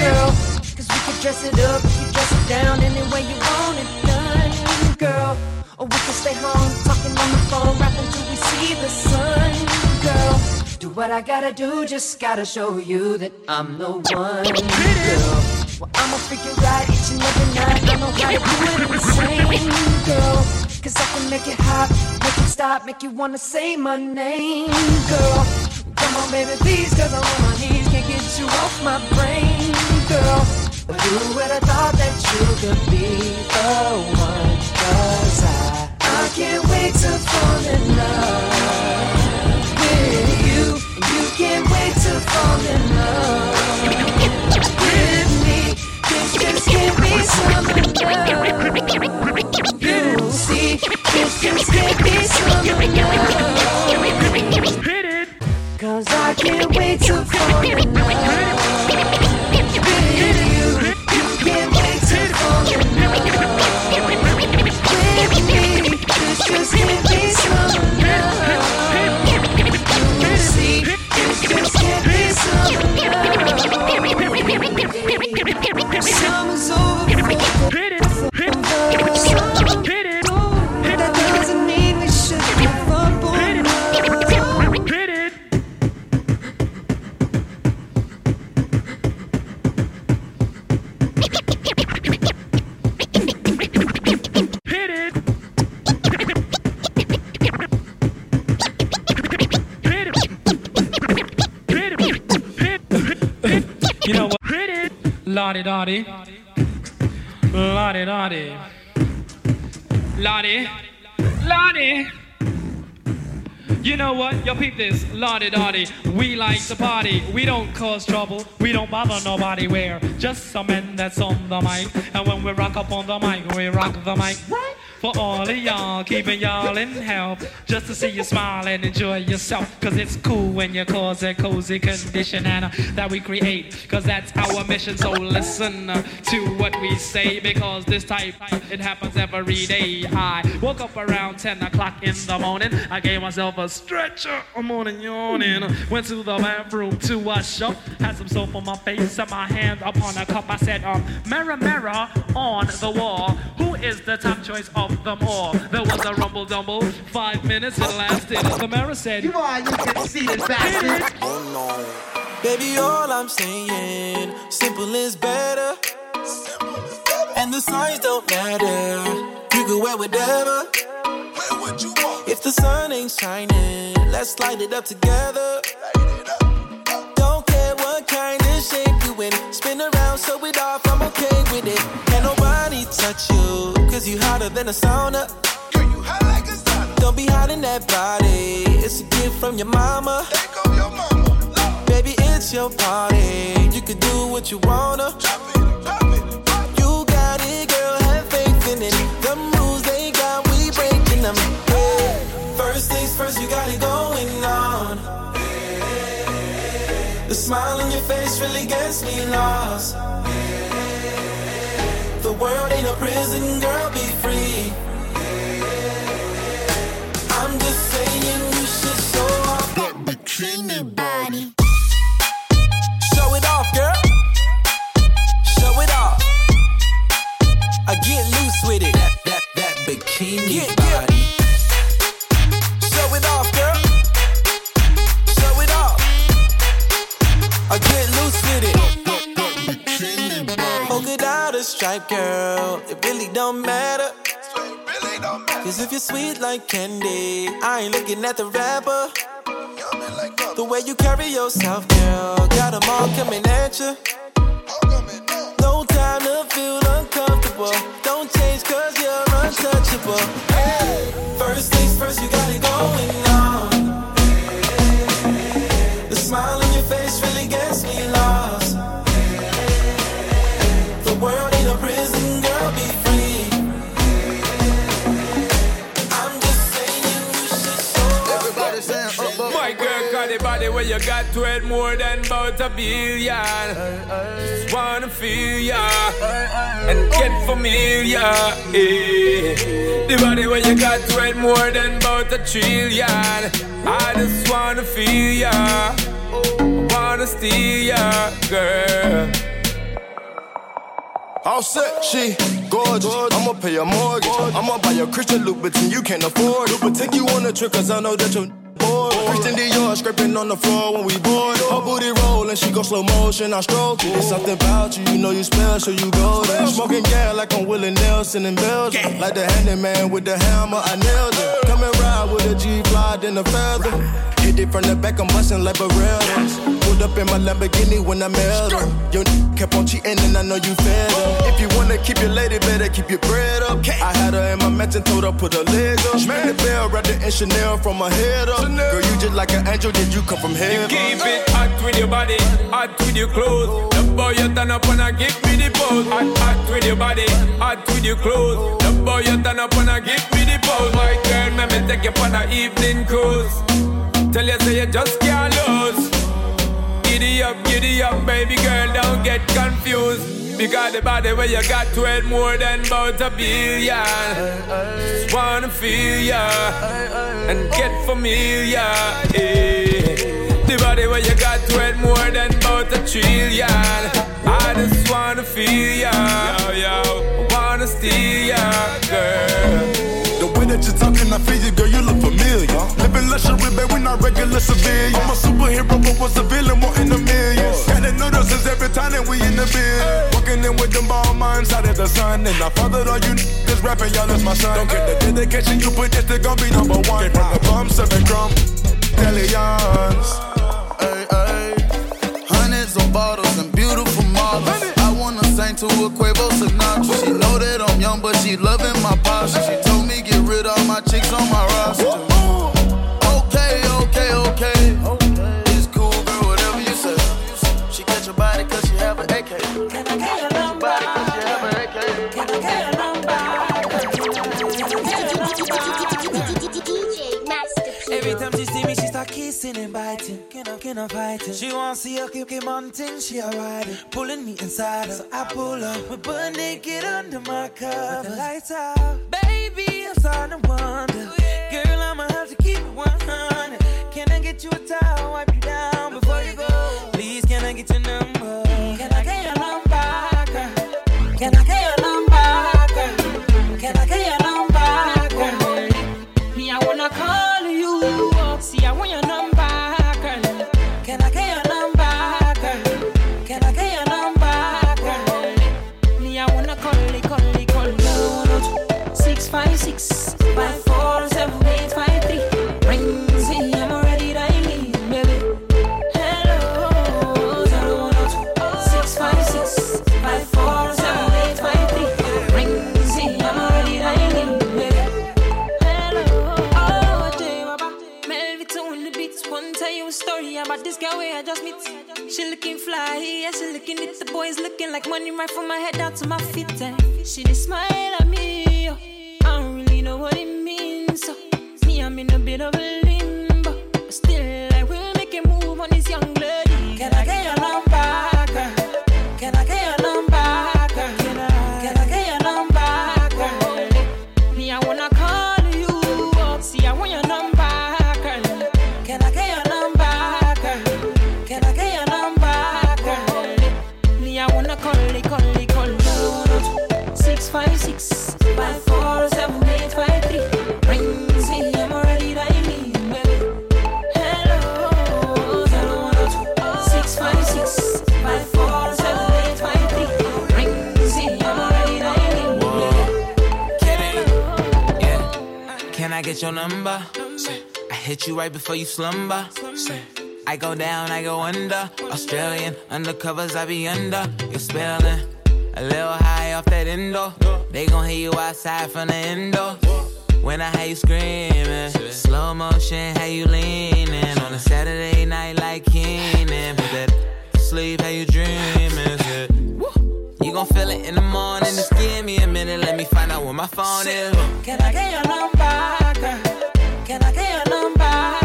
girl. Cause we can dress it up, we can dress it down any way you want it done, girl. Or we can stay home, talking on the phone, rapping till we see the sun, girl. Do what I gotta do, just gotta show you that I'm the one, girl. Well, I'ma figure out each and every night, I know how to do it insane, girl. Cause I can make it hot, make it stop, make you wanna say my name, girl. Come on, baby, please, cause I'm on my knees, can't get you off my brain, girl. But who would have thought that you could be the one? Cause I, I can't wait to fall in love can't wait to fall in love with me. This just can't be summer love. You see, this just can't be summer love. Cause I can't wait to fall in love La Di Da Di. Lottie. Lottie. You know what? Yo, peep this. La Di Da Di. We like to party. We don't cause trouble. We don't bother nobody. We're just some men that's on the mic. And when we rock up on the mic, we rock the mic. For all of y'all, keeping y'all in health. Just to see you smile and enjoy yourself. Cause it's cool when you cause a cozy condition and uh, that we create. Cause that's our mission. So listen uh, to what we say. Because this type, it happens every day. I woke up around 10 o'clock in the morning. I gave myself a stretcher. I'm morning yawning. Went to the bathroom to wash up. Had some soap on my face. and my hand upon a cup. I said, um, mirror, mirror on the wall. Who is the top choice of them all? There was a rumble dumble. Five minutes it lasted. The mirror said, You are, you can see this bastard. Baby, all I'm saying, simple is better. And the signs don't matter. You can wear whatever. If the sun ain't shining, let's light it up together. Don't care what kind of shape you in. Spin around, show it off, I'm okay with it. Touch you, cause you hotter than a sauna. Girl, you hot like a sauna. Don't be hiding that body. It's a gift from your mama. Your mama. No. Baby, it's your party. You can do what you wanna. You got it, girl. Have faith in it. The rules they got, we breaking them. Hey. First things first, you got it going on. The smile on your face really gets me lost. The world ain't a prison, girl. Be free. I'm just saying you should show off that bikini body. Show it off, girl. Show it off. I get loose with it. That that that bikini body. Show it off, girl. Show it off. I get Stripe, girl. It really don't matter. Cause if you're sweet like candy, I ain't looking at the rapper. The way you carry yourself, girl, got them all coming at you. No time to feel uncomfortable. Don't change cause you're untouchable. Hey, first things first, you got it going you got it more than about a billion. Just wanna feel ya and get familiar. eh. The body where you got it more than about a trillion. I just wanna feel ya wanna steal ya, girl. All set, she gorgeous. I'ma pay a mortgage. I'ma buy a Christian Louboutin, you can't afford it. But take you on a trip, cause I know that you're bored. Christian Dior scraping on the floor when we board. Her booty rolling, she go slow motion, I stroke it. It's something about you, you know you special, you go there. Smoking gas like I'm Willie Nelson in Belgium. Like the handyman with the hammer, I nailed it. Come and ride with a G fly, then a feather. Hit it from the back, I'm busting like Berettas. Pulled up in my Lamborghini when I met her. Your n- kept on cheating and I know you fed her. If you wanna keep your lady, better keep your bread up. I had her in my mansion, told her put her leg up. Spin the bell, wrapped it in Chanel from my head up. Girl, you just like an angel, did you come from heaven? You Keep it hot with your body, hot with your clothes. The boy you turn up and I give me the pose. Hot, hot with your body, hot with your clothes. The boy you turn up and I give me the pose. My girl, let me take you on an evening cruise. Tell you say you just can't lose. Giddy up, giddy up, baby girl, don't get confused. Because the body where you got to it more than about a billion. Just wanna feel ya and get familiar. eh. The body where you got to it more than about a trillion. I just wanna feel ya, yo, yo. Wanna steal ya, girl. That you're talking, I feel you, girl, you look familiar. Living luxury, babe, we not regular civilians. I'm a superhero, but was a villain, wanting a million. Got to notices every time that we in the bed. Walking in with them ball minds out of the sun. And I fathered all you niggas rapping, y'all is my son. Don't get the dedication you put, this they gon' be number one. Came from the bum, serving crumb. Ay, ay. Hundreds of bottles and beautiful models. I wanna sing to a Quavo Sinatra. She know that I'm young, but she loving my posture. She my chicks on my roster. Kissing and biting. Can I, can I fight it? She want see her keep keep mountain, she a riding, pulling me inside her. So I pull up, we butt naked under my cover. With the lights out, baby, I'm starting to wonder. Girl, I'ma have to keep it 100. Can I get you a towel, wipe you down before you go? Please, can I get your number? Can I get your number, girl? Can I get She looking fly, yeah, she looking at the boys looking like money right from my head down to my feet. And she just smile at me. oh. I don't really know what it means. So me, I'm in a bit of a limbo. But still, I will make a move on this young lady. Can I get your number, get your number? I hit you right before you slumber. I go down, I go under. Australian undercovers, I be under. You're spelling a little high off that endo. They gon' hear you outside from the endo. When I hear you screaming, slow motion, how you leaning on a Saturday night like Keenan. Put that sleep, how you dreaming. You gon' feel it in the morning. Just give me a minute, let me find out where my phone is. Can I get your number, girl? Can I get your number,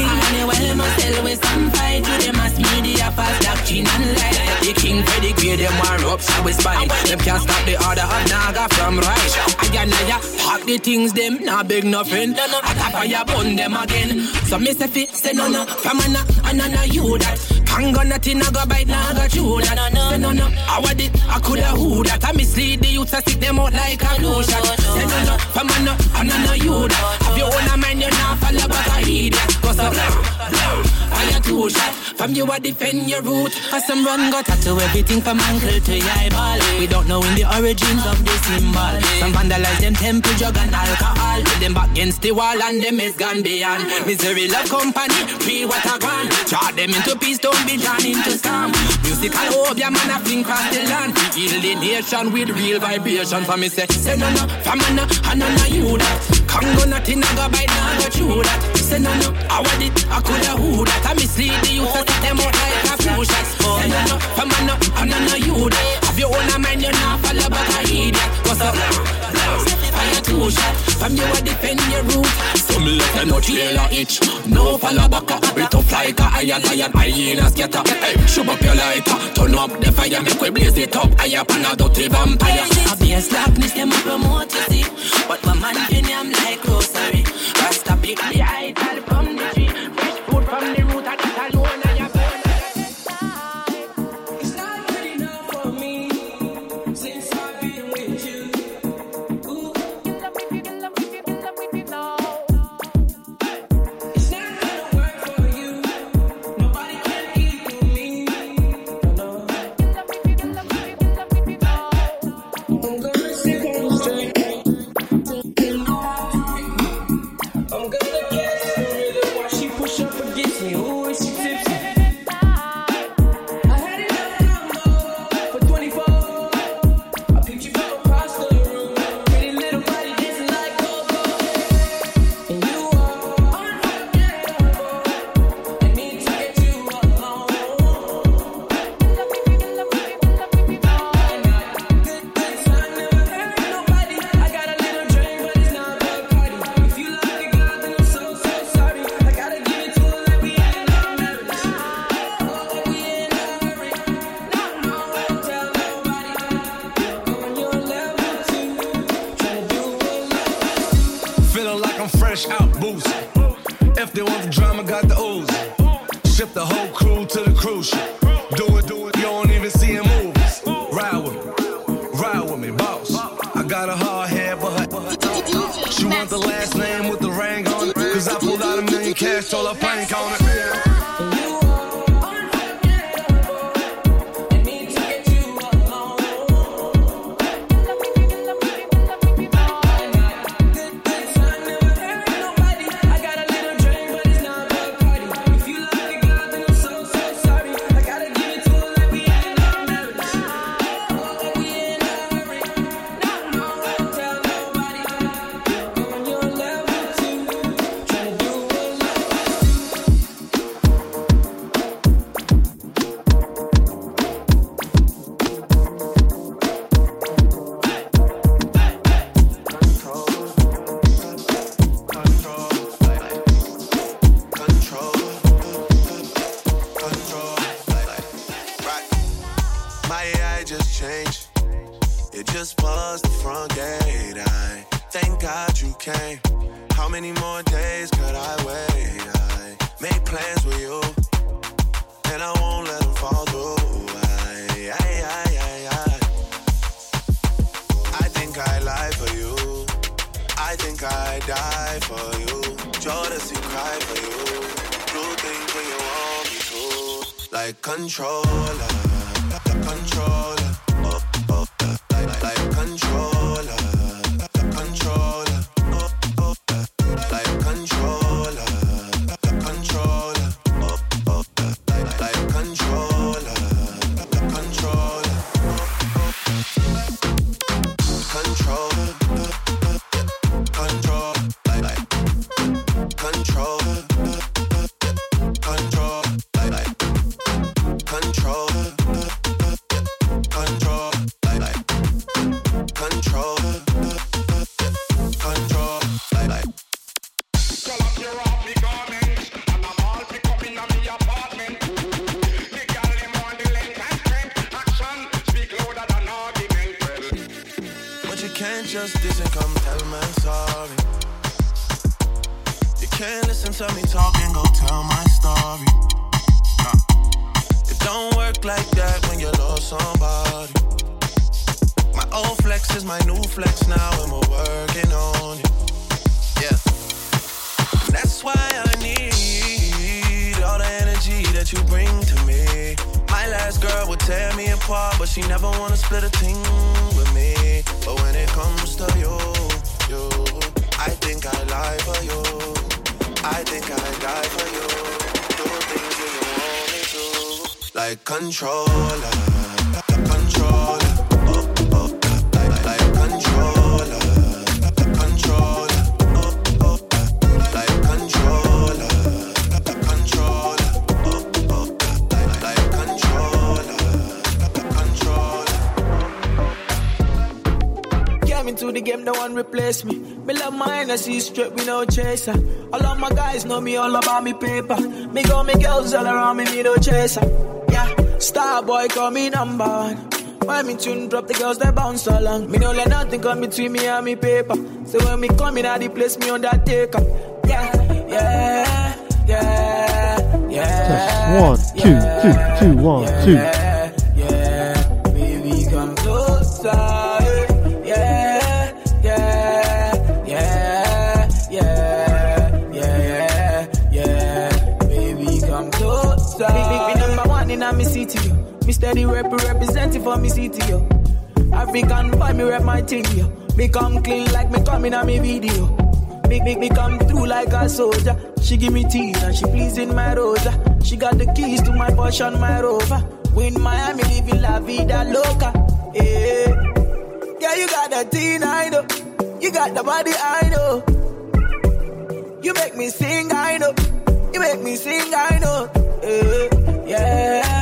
thing me sing. Anyway, myself with some fight to the mass media, fast doctrine and up, shall we spine. Them can't stop the order of Naga from right. I and I pack the things, them not big nothing. I tap fire bun them again. So me say fit, say no no, from a no, and no you that. Can't go nothing, I go bite, now go chew that. Say no no, I want it, I coulda who that. I mislead the youths, I stick them out like a glue shot. Say no no, from a no, and no you that. Have your own mind, you not follow back a idiot. Cause I'm fire two shot. From you, I defend your root. As some run got tattoo everything from ankle to your eyeball. We don't know in the origins of the symbol. Some vandalize them temple, drug and alcohol. Put them back against the wall and them is gone beyond. Misery love company, free what I gone. Draw them into peace, don't be drawn into storm. Musical opium man, I fling across the land. Heal the nation with real vibration. For me say, say no no, from a no, and no no you that. Congo nothing, I go by now, go through that. Say no no, I want it, I coulda who that. I mislead the youth, I set them out like a few shots. Say no no, from a no, and no no you that. Have your own mind, you're not follow back a idiot. Cause up, fire two shot. From you, I defend your root. Some letter no trailer itch No follow back up We tough like a iron lion Hyena scatter Hey, shoot up your lighter Turn up the fire Make we blaze it up Higher pan a dirty vampire Obvious darkness, them promote, you see. But my man, you I'm like grocery. The I see straight, we no chaser. All of my guys know me all about me paper. Me got me girls all around me, me no chaser. Yeah, star boy call me number one. When me tune drop, the girls they bounce along. Me no let nothing come between me and me paper. So when me come in, at the place me undertaker. Yeah, yeah, yeah, yeah. Test one, two, two, two, one, two. Steady rep representing for me city, yo. African boy, me rep my thing, yo. Me come clean like me come in a me video. Big, big, me come through like a soldier. She give me tea and she pleasing my rosa. She got the keys to my Porsche and my Rover. We in Miami living la vida loca. Yeah, yeah, you got the teen, I know. You got the body, I know. You make me sing, I know. You make me sing, I know. Eh, yeah, yeah, yeah,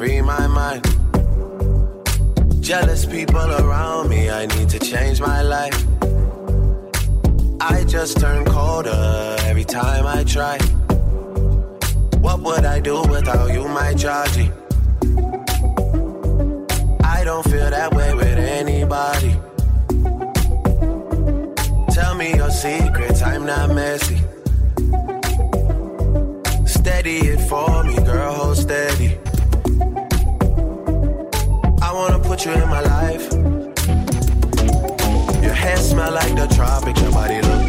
free my mind. Jealous people around me, I need to change my life. I just turn colder every time I try. What would I do without you, my Georgie? I don't feel that way with anybody. Tell me your secrets, I'm not messy. Steady it for me, girl, hold steady. put you in my life. Your hair smell like the tropics, your body look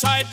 side.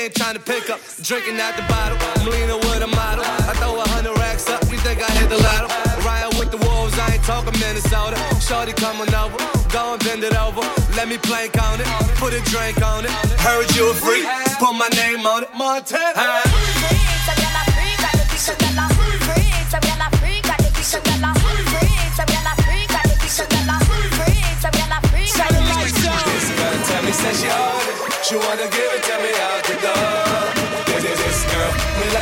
Ain't trying to pick up. Drinking out the bottle. I'm with a model. I throw a hundred racks up. You think I hit the lotto? Ryan with the wolves, I ain't talking Minnesota. Shorty coming over. Go and bend it over. Let me plank on it. Put a drink on it. Heard you a freak. Put my name on it. Montana. She wanna give it to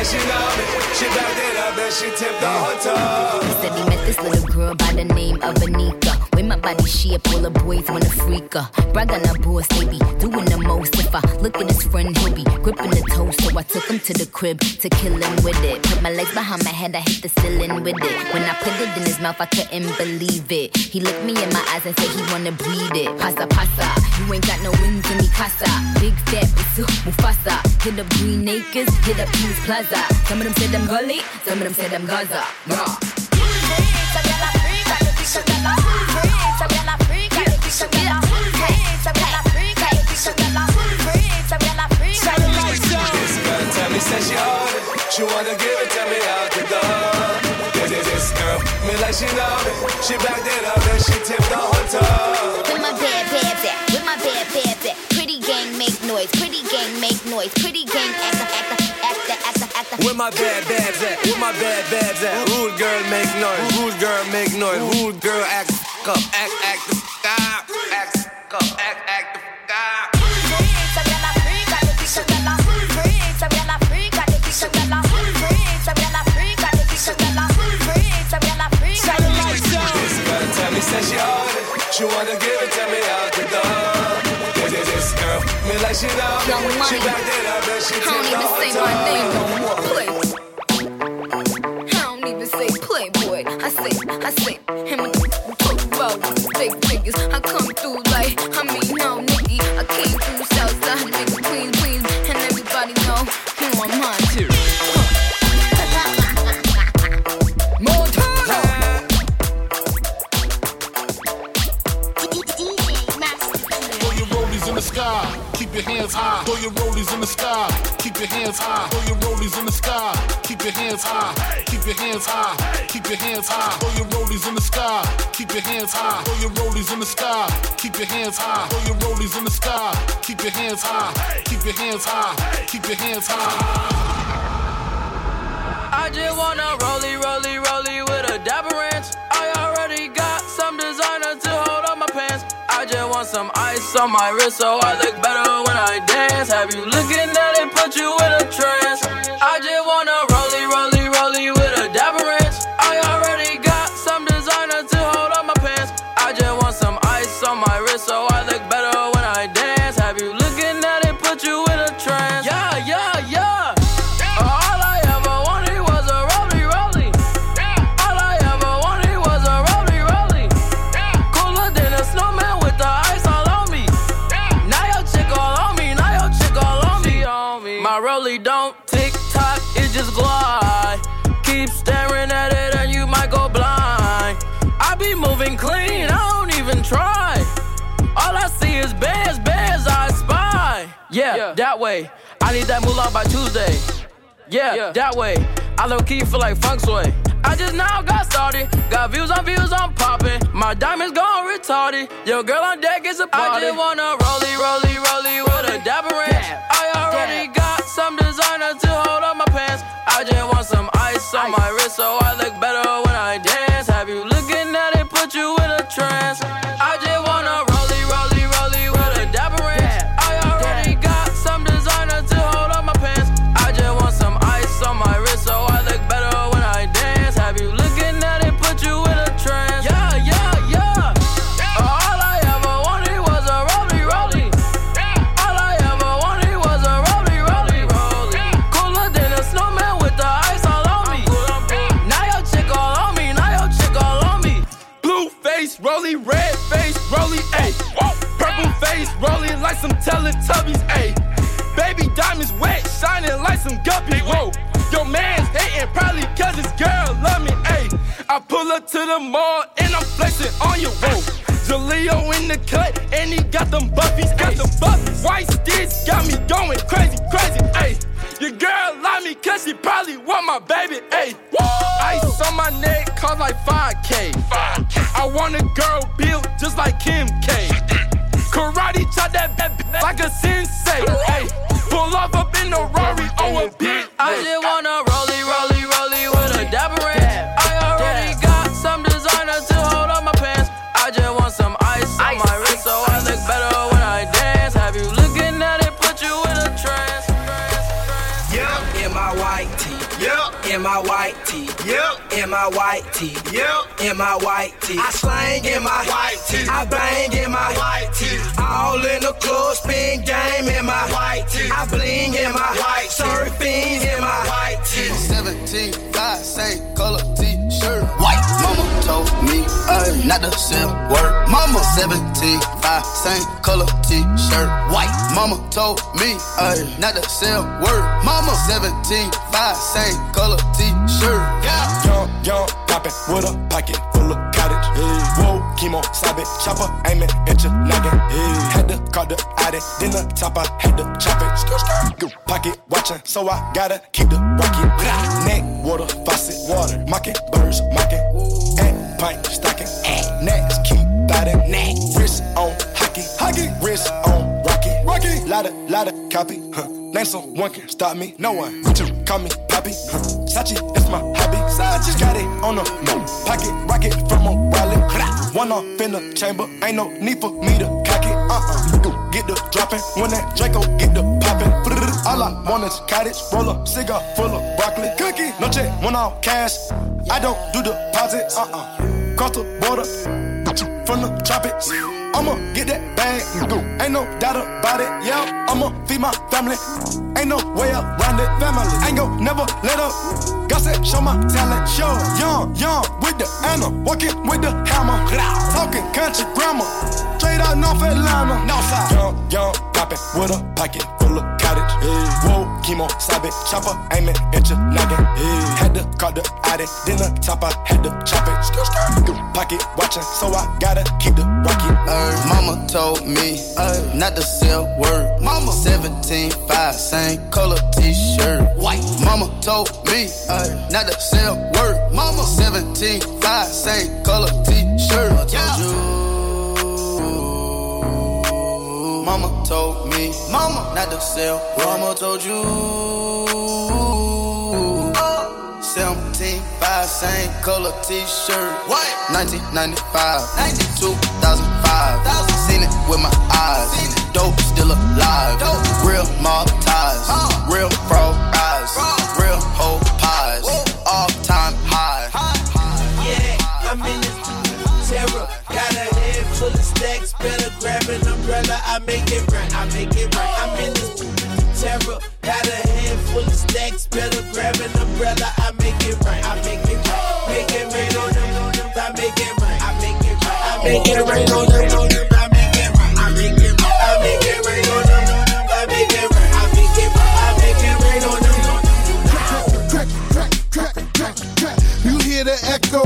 she know me. She backed it up and she tipped the hotel. Said he met this little girl by the name of Anika. My body shape, all the boys wanna freak her. Brag on her they be doing the most. If I look at his friend, he'll be gripping the toast. So I took him to the crib to kill him with it. Put my legs behind my head, I hit the ceiling with it. When I put it in his mouth, I couldn't believe it. He looked me in my eyes and said he wanna breathe it. Pasa, pasa, you ain't got no wings in me casa. Big fat, bisu, Mufasa. Hit up Green Acres, hit up Kings Plaza. Some of them said I'm gully, some of them said I'm Gaza. Nah. It. She wanna give it to me out the door. This, this, this girl, me like she know me. She backed it up and she tipped the hotel. With my bad babs at, with my bad babs at. Pretty gang make noise, pretty gang make noise, pretty gang. Where my bad babs at? Where my bad babs at? Rude girl make noise. Rude girl make noise. Rude girl act up. Act act the f- up. Act. Act the f- up. This girl tell me say she it. She wanna give it to me out the door. This, girl, me like she me. She backed it up and she I don't even say my name no more. Play. I don't even say playboy. I say, I say, him hands high. Throw your rollies in the sky, keep your hands high. Throw your rollies in the sky, keep your hands high. Keep your hands high, keep your hands high. Throw your rollies in the sky, keep your hands high. Throw your rollies in the sky, keep your hands high. Throw your rollies in the sky, keep your hands high. Keep your hands high, keep your hands high. I just wanna rollie, rollie, some ice on my wrist so I look better when I dance. Have you looking at it, put you in a trance? My rollie don't tick tock, it just glide. Keep staring at it and you might go blind. I be moving clean, I don't even try. All I see is bears, bears I spy. Yeah, yeah. that way. I need that moolah by Tuesday. Yeah, yeah, that way. I low key feel like funk sway. I just now got started. Got views on views, I'm popping. My diamonds gone retarded. Yo, girl on deck is a party. I just wanna rollie, rollie, rollie with a dapper ranch. Some designer to hold up my pants. I just want some ice on my wrist so I look better Teletubbies, ayy. Baby diamonds wet, shining like some guppies, whoa. Your man's hating probably cause his girl love me, ayy. I pull up to the mall and I'm flexing on your whoa. Jaleo in the cut and he got them buffies, got them buffies. White sticks got me going crazy, crazy, ayy. Your girl like me cause she probably want my baby, ayy. Ice on my neck cost like 5K. I want a girl built just like Kim K. Karate chop that bad like a sensei, ayy. Pull off up in a Rari or a big. I just wanna rollie, rollie in my white tee. Yep, in my white tee. I slang in my white tee. I bang in my white tee. All in the club, spin game in my white tee. I bling in my white surf fiends in my white tee. 17, five, same color t-shirt. Told me, ay, not the same word. Mama 17, five, same color t-shirt. White. Mama told me, ay, not the same word. Mama 17, five, same color t-shirt. Yeah. Young, young, poppin' with a pocket full of cottage. Whoa, chemo, stop it, chopper, aiming at your noggin. Had to call the addict, then the top, I had to chop it. Skr, skr. Pocket watchin', so I gotta keep the rocket. Neck, water, faucet, water, mocking, birds, mocking. And pint, stocking. Next, keep biting. Wrist on hockey, hockey, wrist on rocky, rocky. Lotta, lotta copy, huh. Name someone can stop me, no one. To call me Poppy, huh. Sachi, it's my hobby. Sachi, got it on the. Pocket rocket from a O'Reilly. One off in the chamber, ain't no need for me to cock it. Uh-uh. Get the dropping when that Draco get the popping. All I want is cottage, roll a cigar full of broccoli. Cookie, no check, one off cash. I don't do deposits. Uh-uh. Cross the border from the tropics. I'ma get that bag, and go. ain't no doubt about it. Yeah, I'ma feed my family, ain't no way around it. Family, ain't gon' never let up. God said, show my talent, show. Young, young with the Anna, walking with the hammer, talking country grammar, straight out North Atlanta. Northside, young, young, poppin' with a pocket full of cottage. Whoa, chemo, it, chopper, aiming at your noggin. Had to call the addict, then the top, I had to chop it. Pocket watching, so I gotta keep the rocket. Ay, mama told me ay, not to sell word. Mama 17, 5, same color t-shirt. White. Mama told me ay, not to sell word. Mama 17, 5, same color Mama told me, Mama, not to sell. Mama told you. 17, 5, same color t-shirt. White. 1995, 2005. Seen it with my eyes. Dope still alive. Real mob ties. Real frog make it rain on them. I make it right. I make it right. I make it rain on them. I make it right. I make it right. I make it rain on them. You hear the echo,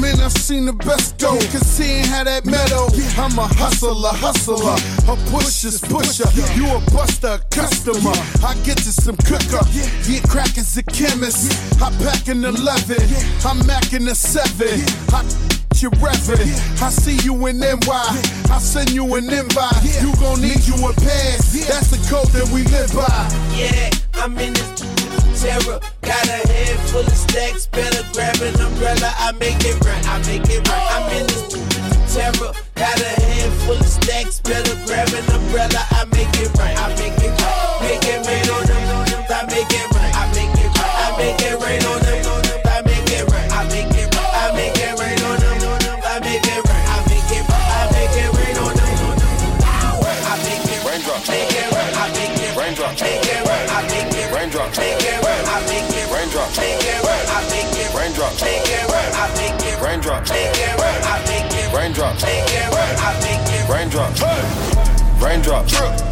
man, I've seen the best go. Cause he how that meadow. I'm a hustler, hustler, a pusher's pusher. You a buster, a customer. I get you some cooker. Yeah, crack is a chemist. I pack an 11, I'm macking a 7. I you revving. I see you in NY. I send you an invite. You gon' need you a pass. That's the code that we live by. Yeah, I'm in this terror. Got a head full of stacks. Better grab an umbrella. I make it right. I make it right. I'm in this terror. Got a head full of stacks. Better grab an umbrella. I make it right. I make it right. Make it rain on them. I make it right. I make it right. I make it rain on them. Raindrop. Raindrop.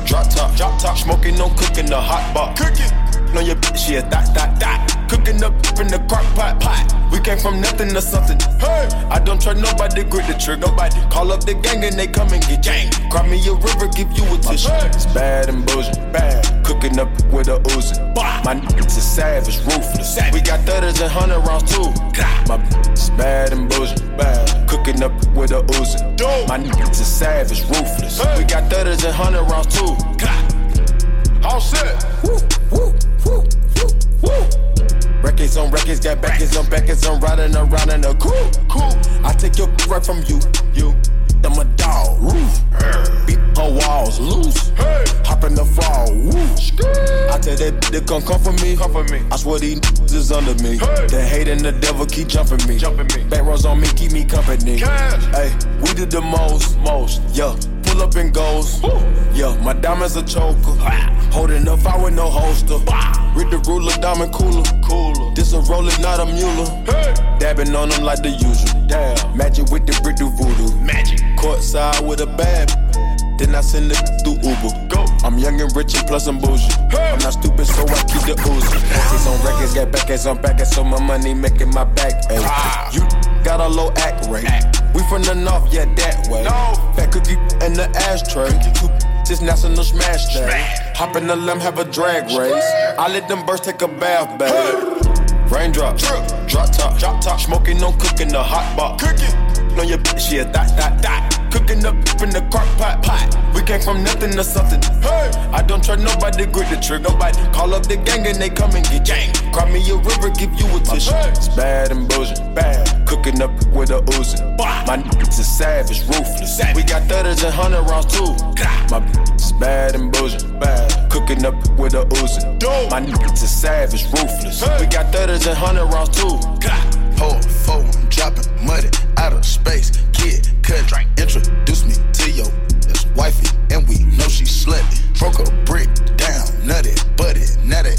Drop top. Drop top. Smoking, no cooking, the hot box. Cooking. No, your bitch, yeah, that, that, that. Cooking up in the crock pot. pot. We came from nothing to something. Hey, I don't trust nobody, grip the trigger. Nobody call up the gang and they come and get gang. Cry me a river, give you a tissue. It's bad and bullshit. Bad. Cooking up with a Uzi. My niggas is savage, ruthless. We got thudders and hundred rounds too. My is bad and bullshit. Bad. Cooking up with a Uzi. My niggas is savage, ruthless. We got thudders and hundred rounds too. All set. Woo, woo, woo, woo, woo. Records on records, got backers on backers, I'm riding around in a cool, cool. I take your right from you, you. I'm a dog, roof. Beat her walls loose. Hop in the fall, woo. I tell that they come come for me, come for me. I swear these is under me. The hate and the devil keep jumping me. Jumping me. Back rows on me, keep me company. Hey, we did the most, most, yeah. Pull up and goes, yeah. My diamonds a choker. Holding up, I with no holster. Read the ruler, diamond cooler, cooler. This a roller, not a mule. Dabbing on them like the usual. Damn. Magic with the brick do voodoo. Magic. Courtside with a bad. Then I send it through Uber. Go. I'm young and rich and plus I'm bougie. I'm not stupid, so I keep the Uzi. Records on records, got backers on backers, so my money making my back. Ay. Ah. You got a low act rate. We from the north, yeah, that way. Fat cookie in the ashtray. This national smash day. Hop in the limb, have a drag race. I let them birds take a bath, babe. Raindrop, drop, drop top, drop top. Smoking, no cooking, the hot pot. Cooking on your bitch, yeah, dot, dot, dot. Cooking up in the crock pot, pot. We came from nothing to something. Hey, I don't trust nobody, grip the trigger. Nobody call up the gang and they come and get gang. Cry me a river, give you a tissue. It's bad and bullshit, bad. Cooking up with a Uzi. My niggas is savage, ruthless. We got thudders and hundred rounds too. My is bad and bullshit, bad. Cooking up with a Uzi. My niggas is savage, ruthless. We got thudders and hundred rounds too. Hold phone, dropping money out of space. Kid, cut, introduce me to your this wifey, and we know she slutty. Broke a brick down, nutty, buddy, now they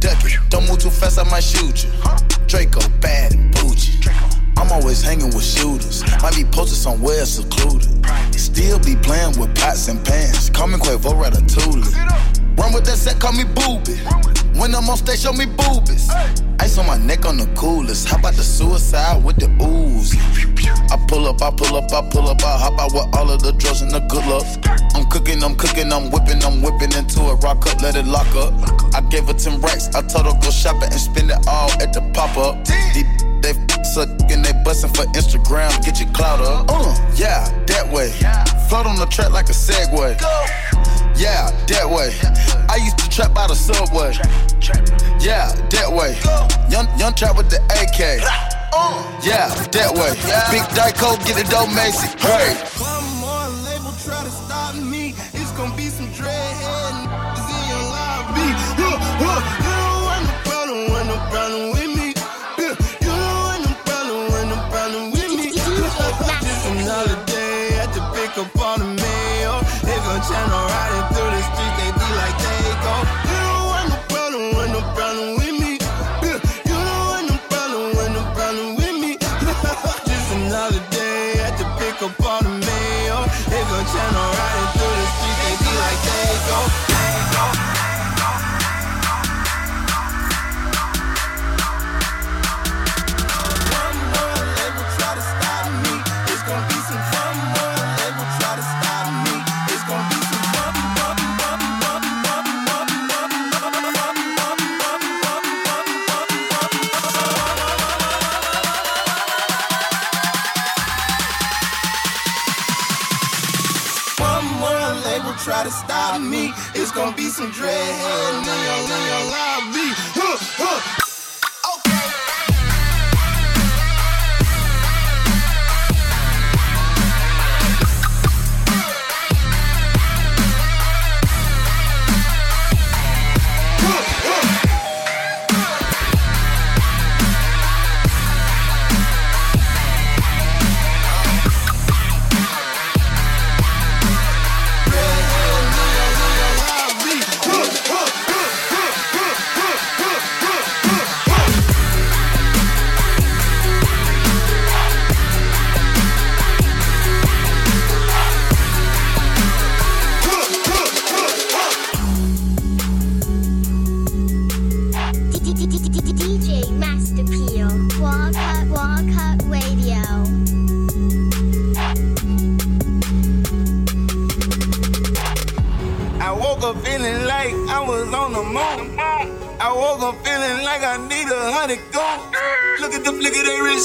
duck it. Don't move too fast, I might shoot you. Draco bad and bougie. I'm always hanging with shooters. Might be posted somewhere secluded. Still be playing with pots and pans. Call me Quavo Ratatouille. Run with that set, call me booby. When I'm on stage, show me boobies. Ice on my neck on the coolest. How about the suicide with the ooze? I pull up, I pull up, I pull up, I hop out with all of the drugs and the good luck. I'm cooking, I'm cooking, I'm whipping, I'm whipping into it. Rock up, let it lock up. I gave her 10 racks. I told her go shopping and spend it all at the pop up. They suck and they bustin' for Instagram. Get your clout up. Uh, yeah, that way. Float on the track like a Segway. Yeah, that way. I used to trap by the subway. Yeah, that way. Young, young trap with the AK. Yeah, that way. Big Dyco, get it dope, Macy. Hey. and erotic it's gonna be some dread. Now y'all, now y'all, Huh, huh.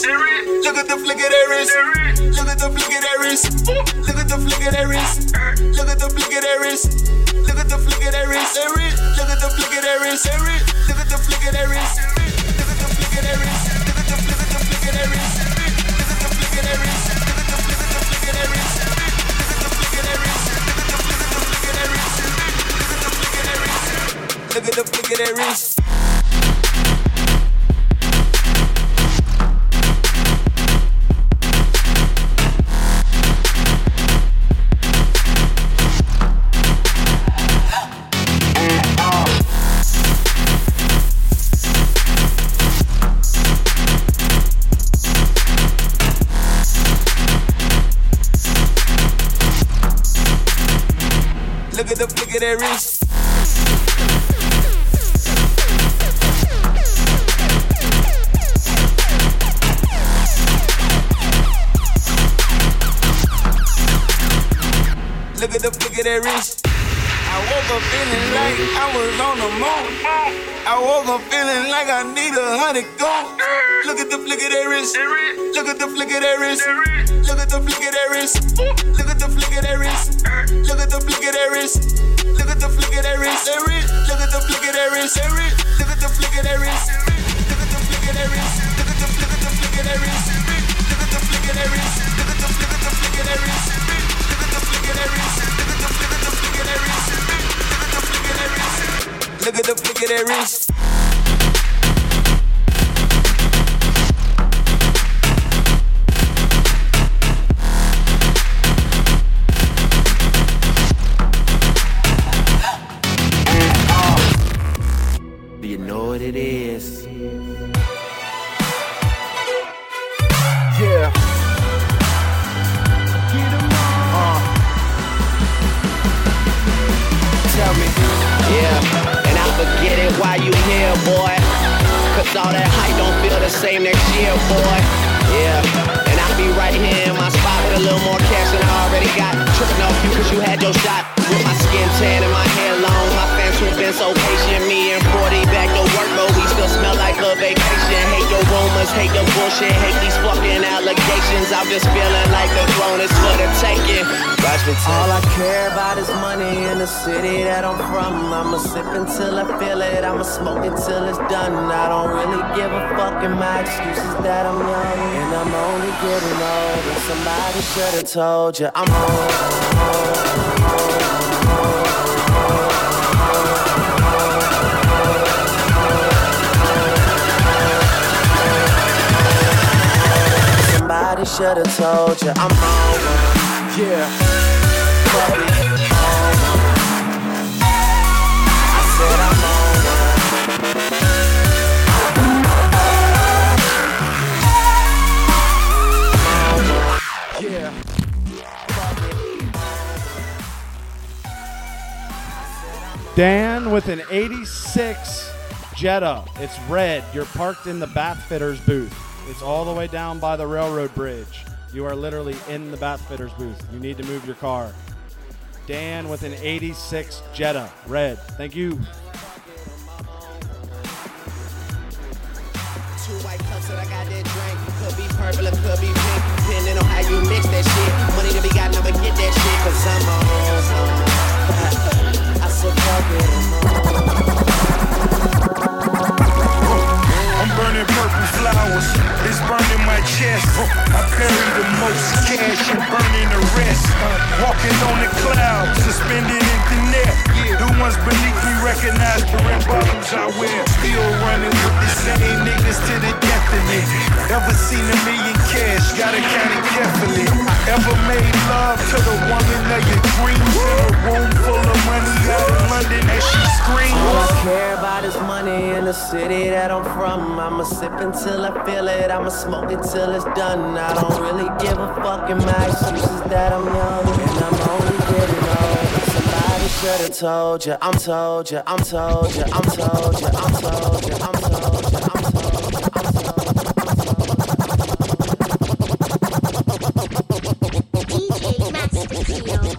Wrist. Look at the flick of their wrist. Look at the flick of their wrist. Look at the flick of their wrist. Look at the flick of their wrist. Look at the flick of their wrist. Look at the flick of their wrist. Look at the flick of their wrist. Look at the flick of their wrist. Look at the flick of the flick of their wrist. Look at the flick of their wrist. Look at the flick of the flick of their wrist. Look at the flick of their wrist. Look at the flick of their wrist. Look at the flick of their wrist. Look at the flick of their wrist. I woke up feeling like I was on the moon. I woke up feeling like I need a hundred gold. Look at the flick of their wrist. Look at the flick of their wrist. Look at the flick of their wrist. Look at the flick of their wrist. Look at the flick of their wrist. Look at the flick of their wrist. Look at the flick of their wrist. Look at the flick of their wrist. Look at the flick of their wrist. Look at the flick of the flick of their wrist. Look at the flick of their wrist. Look at the flick of the flick of their wrist. Look at the flick of their wrist. Look at the flick of the flick of their wrist. Look at the flick of their wrist. You bullshit, hate these fucking allegations. I'm just feeling like the throne is for the taking. All I care about is money in the city that I'm from. I'ma sip until I feel it. I'ma smoke it till it's done. I don't really give a fuck. And my excuse is that I'm young and I'm only getting older. Somebody should've told you I'm home. Somebody should've told you I'm home. Yeah. Yeah. Dan with an 86 Jetta. It's red. You're parked in the bath fitters booth. It's all the way down by the railroad bridge. You are literally in the bath fitters booth. You need to move your car. Dan with an 86 Jetta. Red. Thank you. Two white cups that I got that drink. Could be purple or could be pink. Depending on how you mix that shit. Money to be got, never get that shit. Cause I'm on. I it. I'm burning purple flowers. It's burning my chest. I bury the most cash and burning the rest. Walking on the clouds, suspended in the net. The ones beneath me recognize the red bottoms I wear. Still running with the same niggas to the death of me. Ever seen a million cash? Gotta count it carefully. Ever made love to the woman of your dreams in a room full of money out in London as she screams. All I care about is money in the city that I'm from. I'ma sip until I feel it. I'ma smoke it till it's done. I don't really give a fuck. And my excuse is that I'm young and I'm only getting older. Somebody should've told you. I'm told you. I'm told you. I'm told you. I'm told you. I'm told you. I'm we find say you're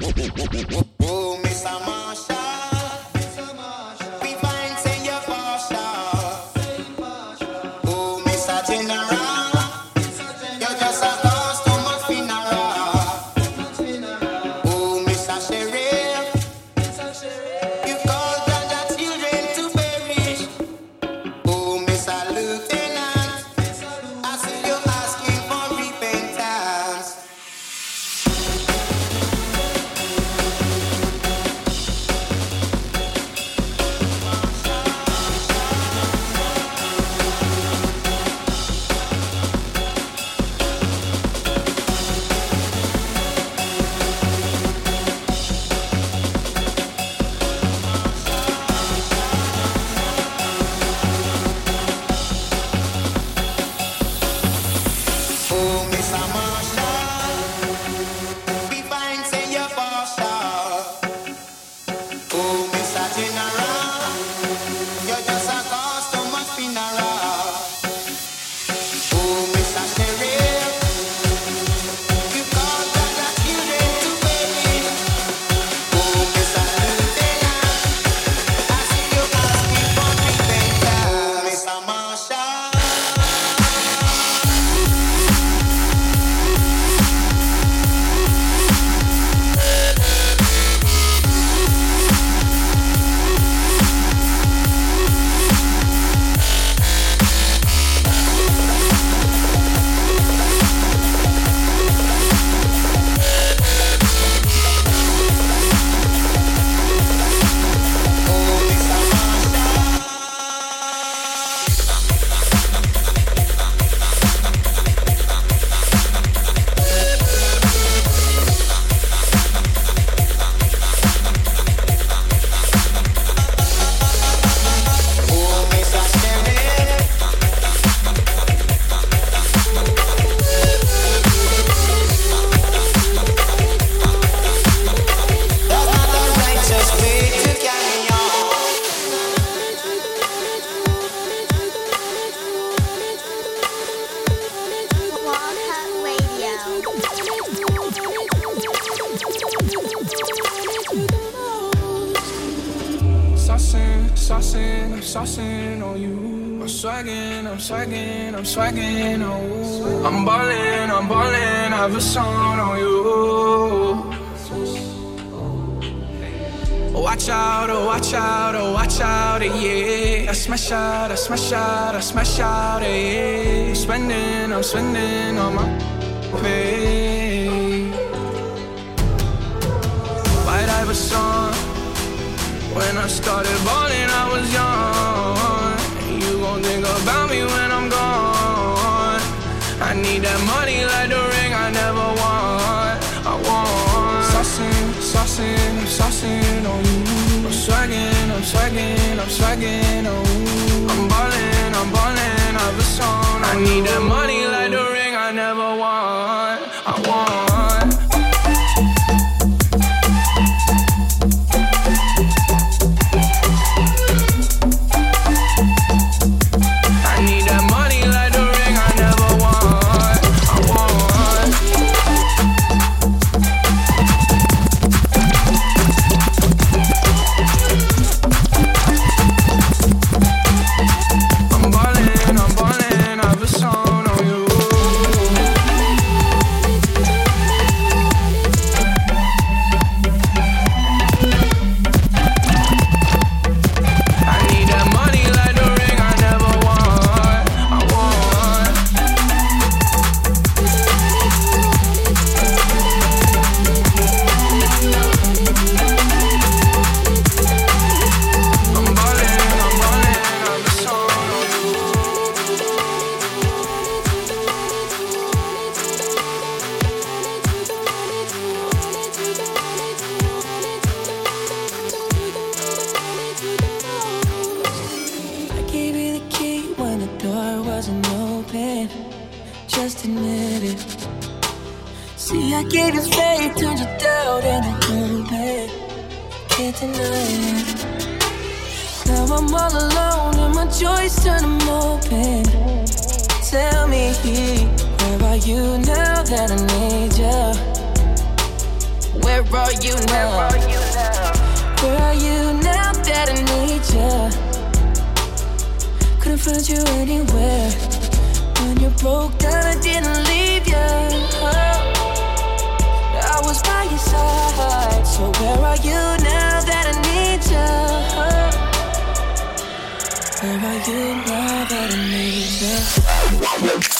you now that I need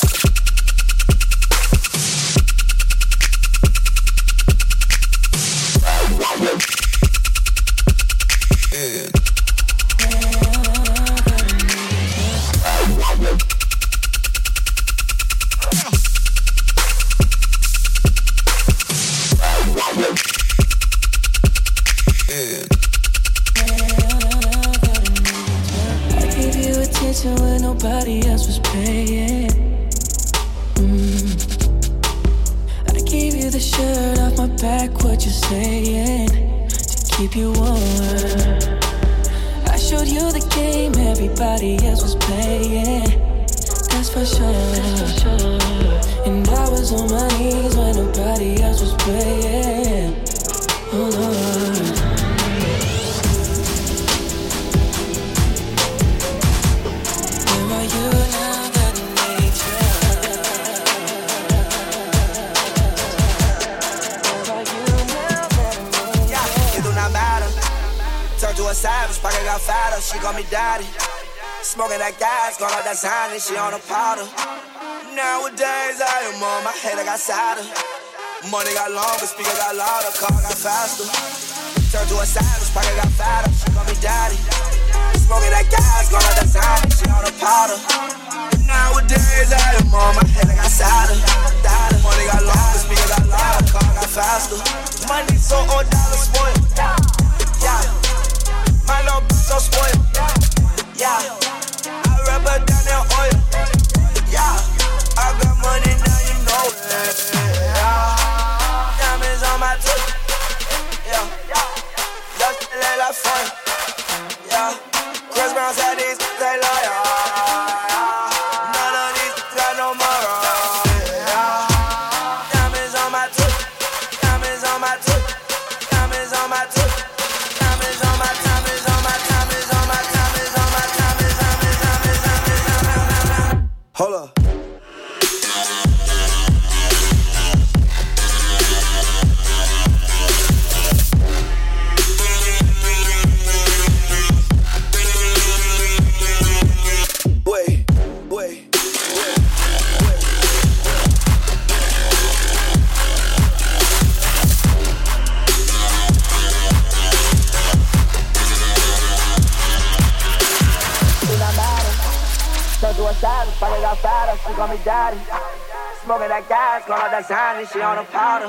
and she on a powder.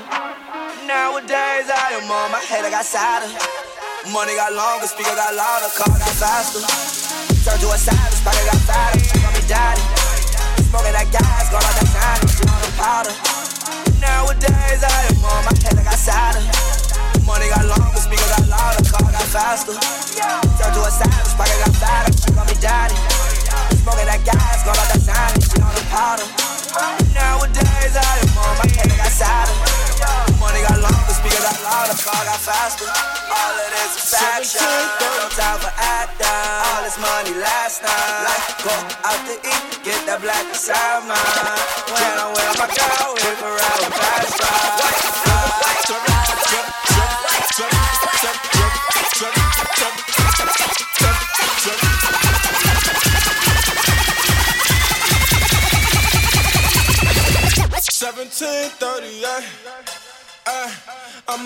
Nowadays, I am on my head, I got sadder. Money got longer, speaker got louder, car got faster. Turn to a savage, pocket got fatter. She call me daddy. Smoking that gas, gone out that sign, she on a powder. Nowadays, I am on my head, I got sadder. Money got longer, speaker got louder, car got faster. Turn to a savage, pocket got fatter. She call me daddy. Smoking that gas, gone out that sign, she on a powder. Nowadays, I am on my head, I got sadder. Money got longer, speaker got louder, car got faster. All of this is faction, no time for acting. All this money last night. Like, go out to eat, get that black inside mine. When I'm with my girl, we around with fast Seventeen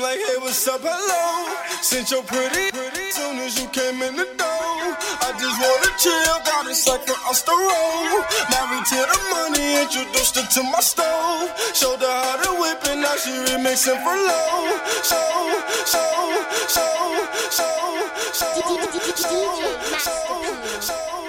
like, hey, what's up? Hello. Since you're pretty, pretty. Soon as you came in the door, I just wanna chill. Got a second off the road. Married to the money, introduced her to my stove. Showed her how to whip it, now she remixing for low. So, so, so, so, so, so, so, so, so.